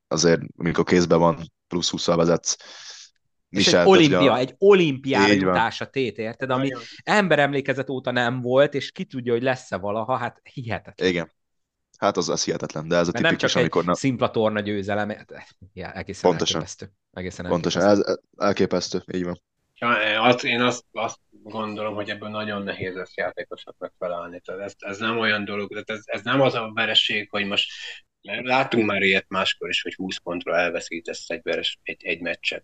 Azért, amikor kézben van, plusz 20 vezetsz, és egy olimpia, a... egy olimpiára jutás a tét, érted? Ami Nagyon. ember emlékezet óta nem volt, és ki tudja, hogy lesz-e valaha, hát hihetetlen. Igen. Hát az, az hihetetlen, de ez a tipikus, nem csak amikor... egy szimpla torna győzelem, ja, egészen Pontosan. elképesztő. Egészen Pontosan, elképesztő. Ez, elképesztő, így van. Ja, azt, én azt, azt gondolom, hogy ebből nagyon nehéz lesz játékosoknak felállni. Tehát ez, ez nem olyan dolog, tehát ez, ez nem az a vereség, hogy most mert látunk már ilyet máskor is, hogy 20 pontra elveszítesz egy, veres, egy, egy meccset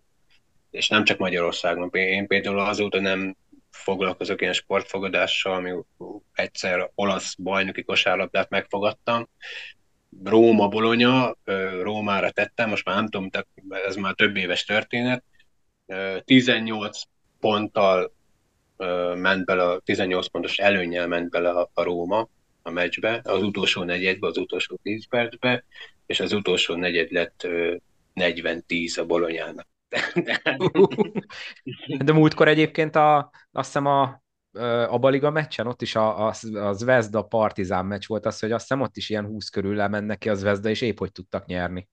és nem csak Magyarországon. Én például azóta nem foglalkozok ilyen sportfogadással, ami egyszer olasz bajnoki kosárlabdát megfogadtam. Róma, Bolonya, Rómára tettem, most már nem tudom, ez már több éves történet. 18 ponttal ment bele, a 18 pontos előnyel ment bele a Róma a meccsbe, az utolsó negyedbe, az utolsó 10 percbe, és az utolsó negyed lett 40-10 a Bolonyának. De múltkor egyébként a, azt hiszem a, a Baliga meccsen, ott is a, a, a Zvezda Partizán meccs volt az, hogy azt hiszem ott is ilyen 20 körül lemennek ki a Zvezda, és épp hogy tudtak nyerni.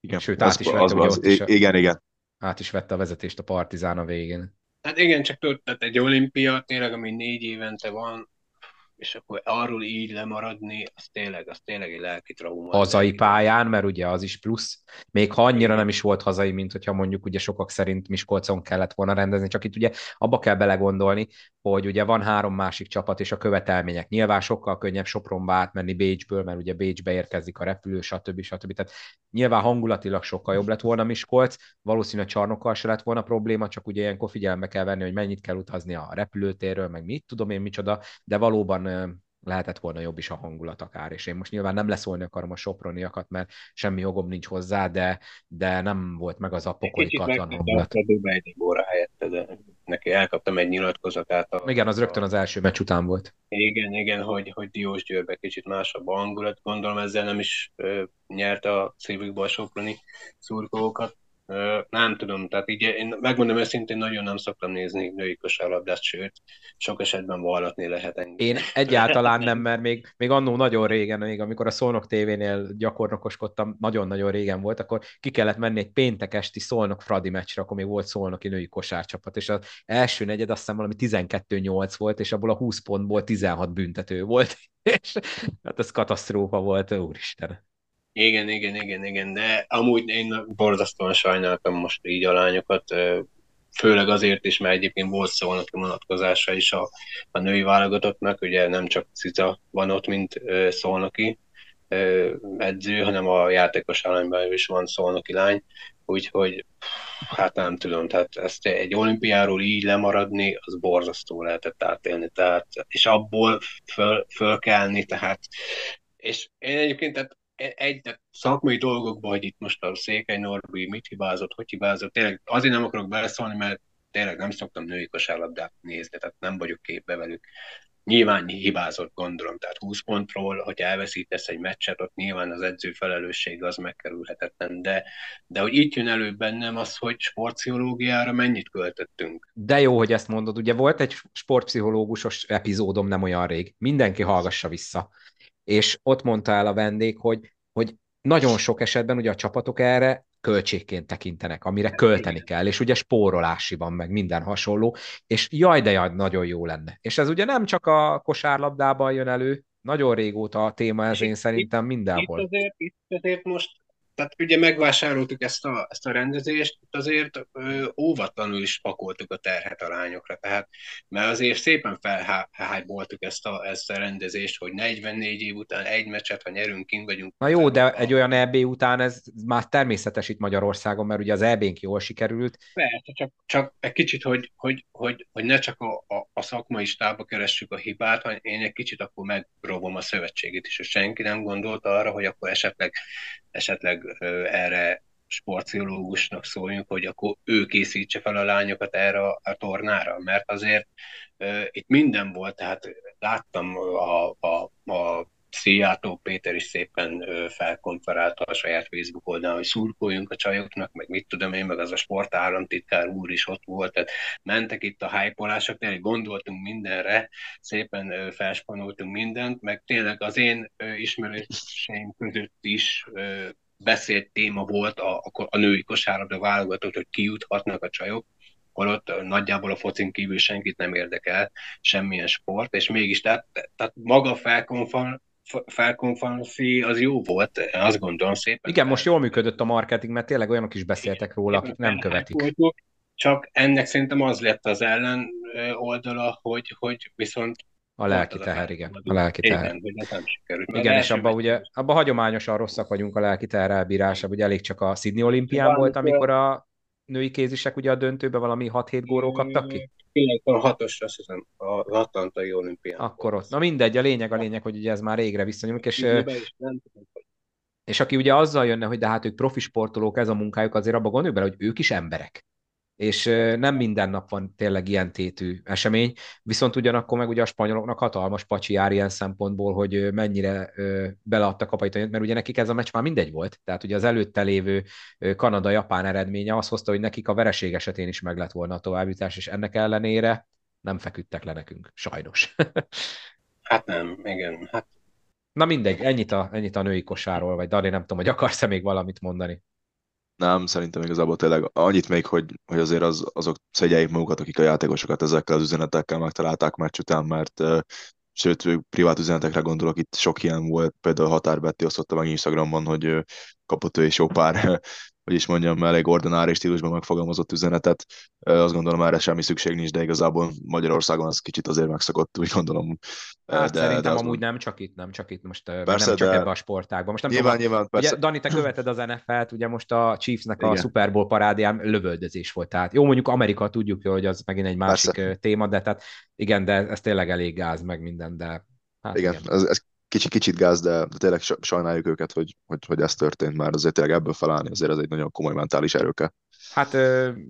Igen, Sőt, át is az, az, az, is a... Igen, igen. át is vette a vezetést a Partizán a végén. Hát igen, csak tudod, tehát egy olimpia tényleg, ami négy évente van, és akkor arról így lemaradni, az tényleg, az tényleg egy lelki trauma. Hazai pályán, mert ugye az is plusz, még ha annyira nem is volt hazai, mint hogyha mondjuk ugye sokak szerint Miskolcon kellett volna rendezni, csak itt ugye abba kell belegondolni, hogy ugye van három másik csapat és a követelmények. Nyilván sokkal könnyebb Sopronba átmenni Bécsből, mert ugye Bécsbe érkezik a repülő, stb. stb. Tehát nyilván hangulatilag sokkal jobb lett volna Miskolc, valószínűleg csarnokkal se lett volna probléma, csak ugye ilyenkor figyelembe kell venni, hogy mennyit kell utazni a repülőtérről, meg mit tudom én micsoda, de valóban lehetett volna jobb is a hangulat akár, és én most nyilván nem leszólni akarom a soproniakat, mert semmi jogom nincs hozzá, de, de nem volt meg az a pokolikatlan hangulat. Kicsit óra helyette, de neki elkaptam egy nyilatkozatát. A, Igen, az rögtön az első meccs után volt. Igen, igen, hogy, hogy Diós Győrbe kicsit másabb a hangulat, gondolom ezzel nem is ö, nyerte a szívükbe a soproni szurkolókat, nem tudom, tehát így én megmondom őszintén, nagyon nem szoktam nézni női kosárlabdát, sőt, sok esetben vallatni lehet engem. Én egyáltalán nem, mert még, még annó nagyon régen, még amikor a Szolnok tévénél gyakornokoskodtam, nagyon-nagyon régen volt, akkor ki kellett menni egy péntek esti Szolnok Fradi meccsre, akkor még volt Szolnoki női kosárcsapat, és az első negyed azt hiszem valami 12-8 volt, és abból a 20 pontból 16 büntető volt, és hát ez katasztrófa volt, úristen. Igen, igen, igen, igen, de amúgy én borzasztóan sajnáltam most így a lányokat, főleg azért is, mert egyébként volt szólnak vonatkozása is a, a női válogatottnak, ugye nem csak Cica van ott, mint szolnoki edző, hanem a játékos állányban is van szolnoki lány, úgyhogy hát nem tudom, tehát ezt egy olimpiáról így lemaradni, az borzasztó lehetett átélni, tehát, és abból föl, fölkelni, tehát és én egyébként tehát egy szakmai dolgokban, hogy itt most a Székely Norbi mit hibázott, hogy hibázott, tényleg azért nem akarok beleszólni, mert tényleg nem szoktam női kosárlabdát nézni, tehát nem vagyok képbe velük. Nyilván hibázott, gondolom, tehát 20 pontról, hogy elveszítesz egy meccset, ott nyilván az edző felelősség az megkerülhetetlen, de, de hogy itt jön elő bennem az, hogy sportpszichológiára mennyit költöttünk. De jó, hogy ezt mondod, ugye volt egy sportpszichológusos epizódom nem olyan rég, mindenki hallgassa vissza és ott mondta el a vendég, hogy nagyon sok esetben ugye a csapatok erre költségként tekintenek, amire költeni kell, és ugye spórolási van, meg minden hasonló, és jaj, de jaj, nagyon jó lenne. És ez ugye nem csak a kosárlabdában jön elő, nagyon régóta a téma ez én szerintem mindenhol. Itt azért, itt azért most tehát ugye megvásároltuk ezt a, ezt a rendezést, azért ö, óvatlanul is pakoltuk a terhet a lányokra, tehát, mert azért szépen felhájboltuk ezt a, ezt a rendezést, hogy 44 év után egy meccset, ha nyerünk, kint vagyunk. Na jó, de egy olyan EB után ez már természetes itt Magyarországon, mert ugye az EB-nk jól sikerült. Persze, csak, csak egy kicsit, hogy, hogy, hogy, hogy ne csak a, a, a szakmai stába keressük a hibát, hanem én egy kicsit akkor megrovom a szövetségét is, és senki nem gondolta arra, hogy akkor esetleg esetleg erre sportpszichológusnak szóljunk, hogy akkor ő készítse fel a lányokat erre a, tornára, mert azért itt minden volt, tehát láttam a, a, a Szijjártó Péter is szépen felkonferálta a saját Facebook oldalán, hogy szurkoljunk a csajoknak, meg mit tudom én, meg az a sportállamtitkár úr is ott volt, tehát mentek itt a hypolások, tényleg gondoltunk mindenre, szépen felspanoltunk mindent, meg tényleg az én ismerőseim között is beszélt téma volt a, a, a női kosárlabda válogatott, hogy kijuthatnak a csajok, holott nagyjából a focin kívül senkit nem érdekel semmilyen sport, és mégis tehát, tehát maga felkonfal, felkonferenci az jó volt, azt gondolom szépen. Igen, most jól működött a marketing, mert tényleg olyanok is beszéltek róla, akik nem követik. Csak ennek szerintem az lett az ellen oldala, hogy, hogy viszont a lelki teher, igen. A lelki teher. Igen és abban ugye, abban hagyományosan rosszak vagyunk a lelki teher elbírásában, ugye elég csak a Sydney olimpián volt, amikor a női kézisek ugye a döntőbe valami 6-7 góró kaptak ki? a hatos, azt hiszem, az Atlantai olimpián. Akkor ott. Na mindegy, a lényeg a lényeg, hogy ugye ez már régre visszanyúlik, és, és aki ugye azzal jönne, hogy de hát ők profi sportolók, ez a munkájuk, azért abba gondoljuk bele, hogy ők is emberek és nem minden nap van tényleg ilyen tétű esemény, viszont ugyanakkor meg ugye a spanyoloknak hatalmas pacsi jár ilyen szempontból, hogy mennyire beleadtak a pajtanyat, mert ugye nekik ez a meccs már mindegy volt, tehát ugye az előtte lévő Kanada-Japán eredménye azt hozta, hogy nekik a vereség esetén is meg lett volna a továbbjutás, és ennek ellenére nem feküdtek le nekünk, sajnos. hát nem, igen, hát Na mindegy, ennyit a, ennyit a női kosáról, vagy Dani, nem tudom, hogy akarsz-e még valamit mondani? Nem, szerintem igazából tényleg annyit még, hogy, hogy azért az, azok szegyeljék magukat, akik a játékosokat ezekkel az üzenetekkel megtalálták meccs után, mert sőt, privát üzenetekre gondolok, itt sok ilyen volt, például Határ Betty osztotta meg Instagramon, hogy kapott ő is jó pár hogy is mondjam, elég ordinári stílusban megfogalmazott üzenetet. Azt gondolom, erre semmi szükség nincs, de igazából Magyarországon az kicsit azért megszokott, úgy gondolom. Hát de, szerintem de amúgy nem csak itt, nem csak itt, most persze, nem csak de... ebbe a sportágban. Most nem nyilván, tudom, nyilván, persze. Ugye, Dani, te követed az NFL-t, ugye most a Chiefsnek Igen. a Super Bowl parádján lövöldözés volt. Tehát jó, mondjuk Amerika tudjuk, hogy az megint egy másik persze. téma, de tehát igen, de ez tényleg elég gáz meg minden, de Hát igen, igen. Ez, ez kicsit, kicsit gáz, de, de tényleg sajnáljuk őket, hogy, hogy, hogy ez történt, már azért tényleg ebből felállni, azért ez egy nagyon komoly mentális erőke. Hát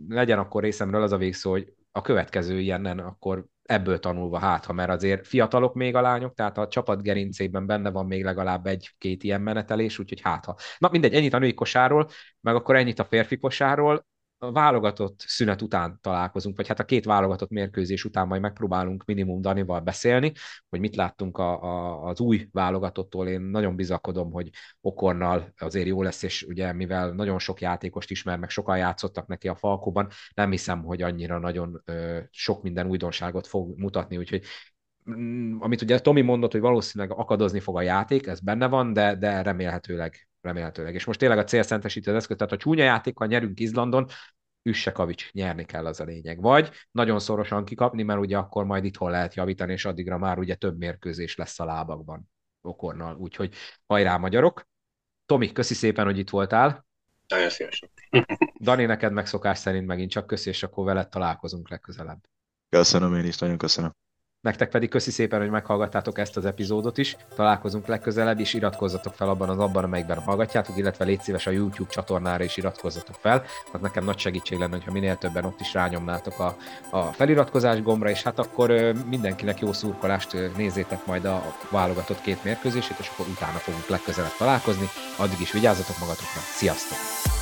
legyen akkor részemről az a végszó, hogy a következő ilyenen akkor ebből tanulva hát, ha mert azért fiatalok még a lányok, tehát a csapat gerincében benne van még legalább egy-két ilyen menetelés, úgyhogy hát ha. Na mindegy, ennyit a női kosáról, meg akkor ennyit a férfi kosáról a válogatott szünet után találkozunk, vagy hát a két válogatott mérkőzés után majd megpróbálunk minimum Danival beszélni, hogy mit láttunk a, a, az új válogatottól. Én nagyon bizakodom, hogy Okornal azért jó lesz, és ugye mivel nagyon sok játékost ismer, meg sokan játszottak neki a Falkóban, nem hiszem, hogy annyira nagyon ö, sok minden újdonságot fog mutatni, úgyhogy mm, amit ugye Tomi mondott, hogy valószínűleg akadozni fog a játék, ez benne van, de, de remélhetőleg remélhetőleg. És most tényleg a cél szentesíti az eszköz, tehát ha csúnya játékkal nyerünk Izlandon, Üsse Kavics, nyerni kell az a lényeg. Vagy nagyon szorosan kikapni, mert ugye akkor majd itthon lehet javítani, és addigra már ugye több mérkőzés lesz a lábakban okornal. Úgyhogy hajrá magyarok! Tomi, köszi szépen, hogy itt voltál. Nagyon szívesen. Dani, neked megszokás szerint megint csak köszi, és akkor veled találkozunk legközelebb. Köszönöm én is, nagyon köszönöm. Nektek pedig köszi szépen, hogy meghallgattátok ezt az epizódot is. Találkozunk legközelebb, és iratkozzatok fel abban az abban, amelyikben hallgatjátok, illetve légy szíves a YouTube csatornára is iratkozzatok fel. Az nekem nagy segítség lenne, hogyha minél többen ott is rányomnátok a, a feliratkozás gombra, és hát akkor mindenkinek jó szurkolást nézzétek majd a válogatott két mérkőzését, és akkor utána fogunk legközelebb találkozni. Addig is vigyázzatok magatokra. Sziasztok!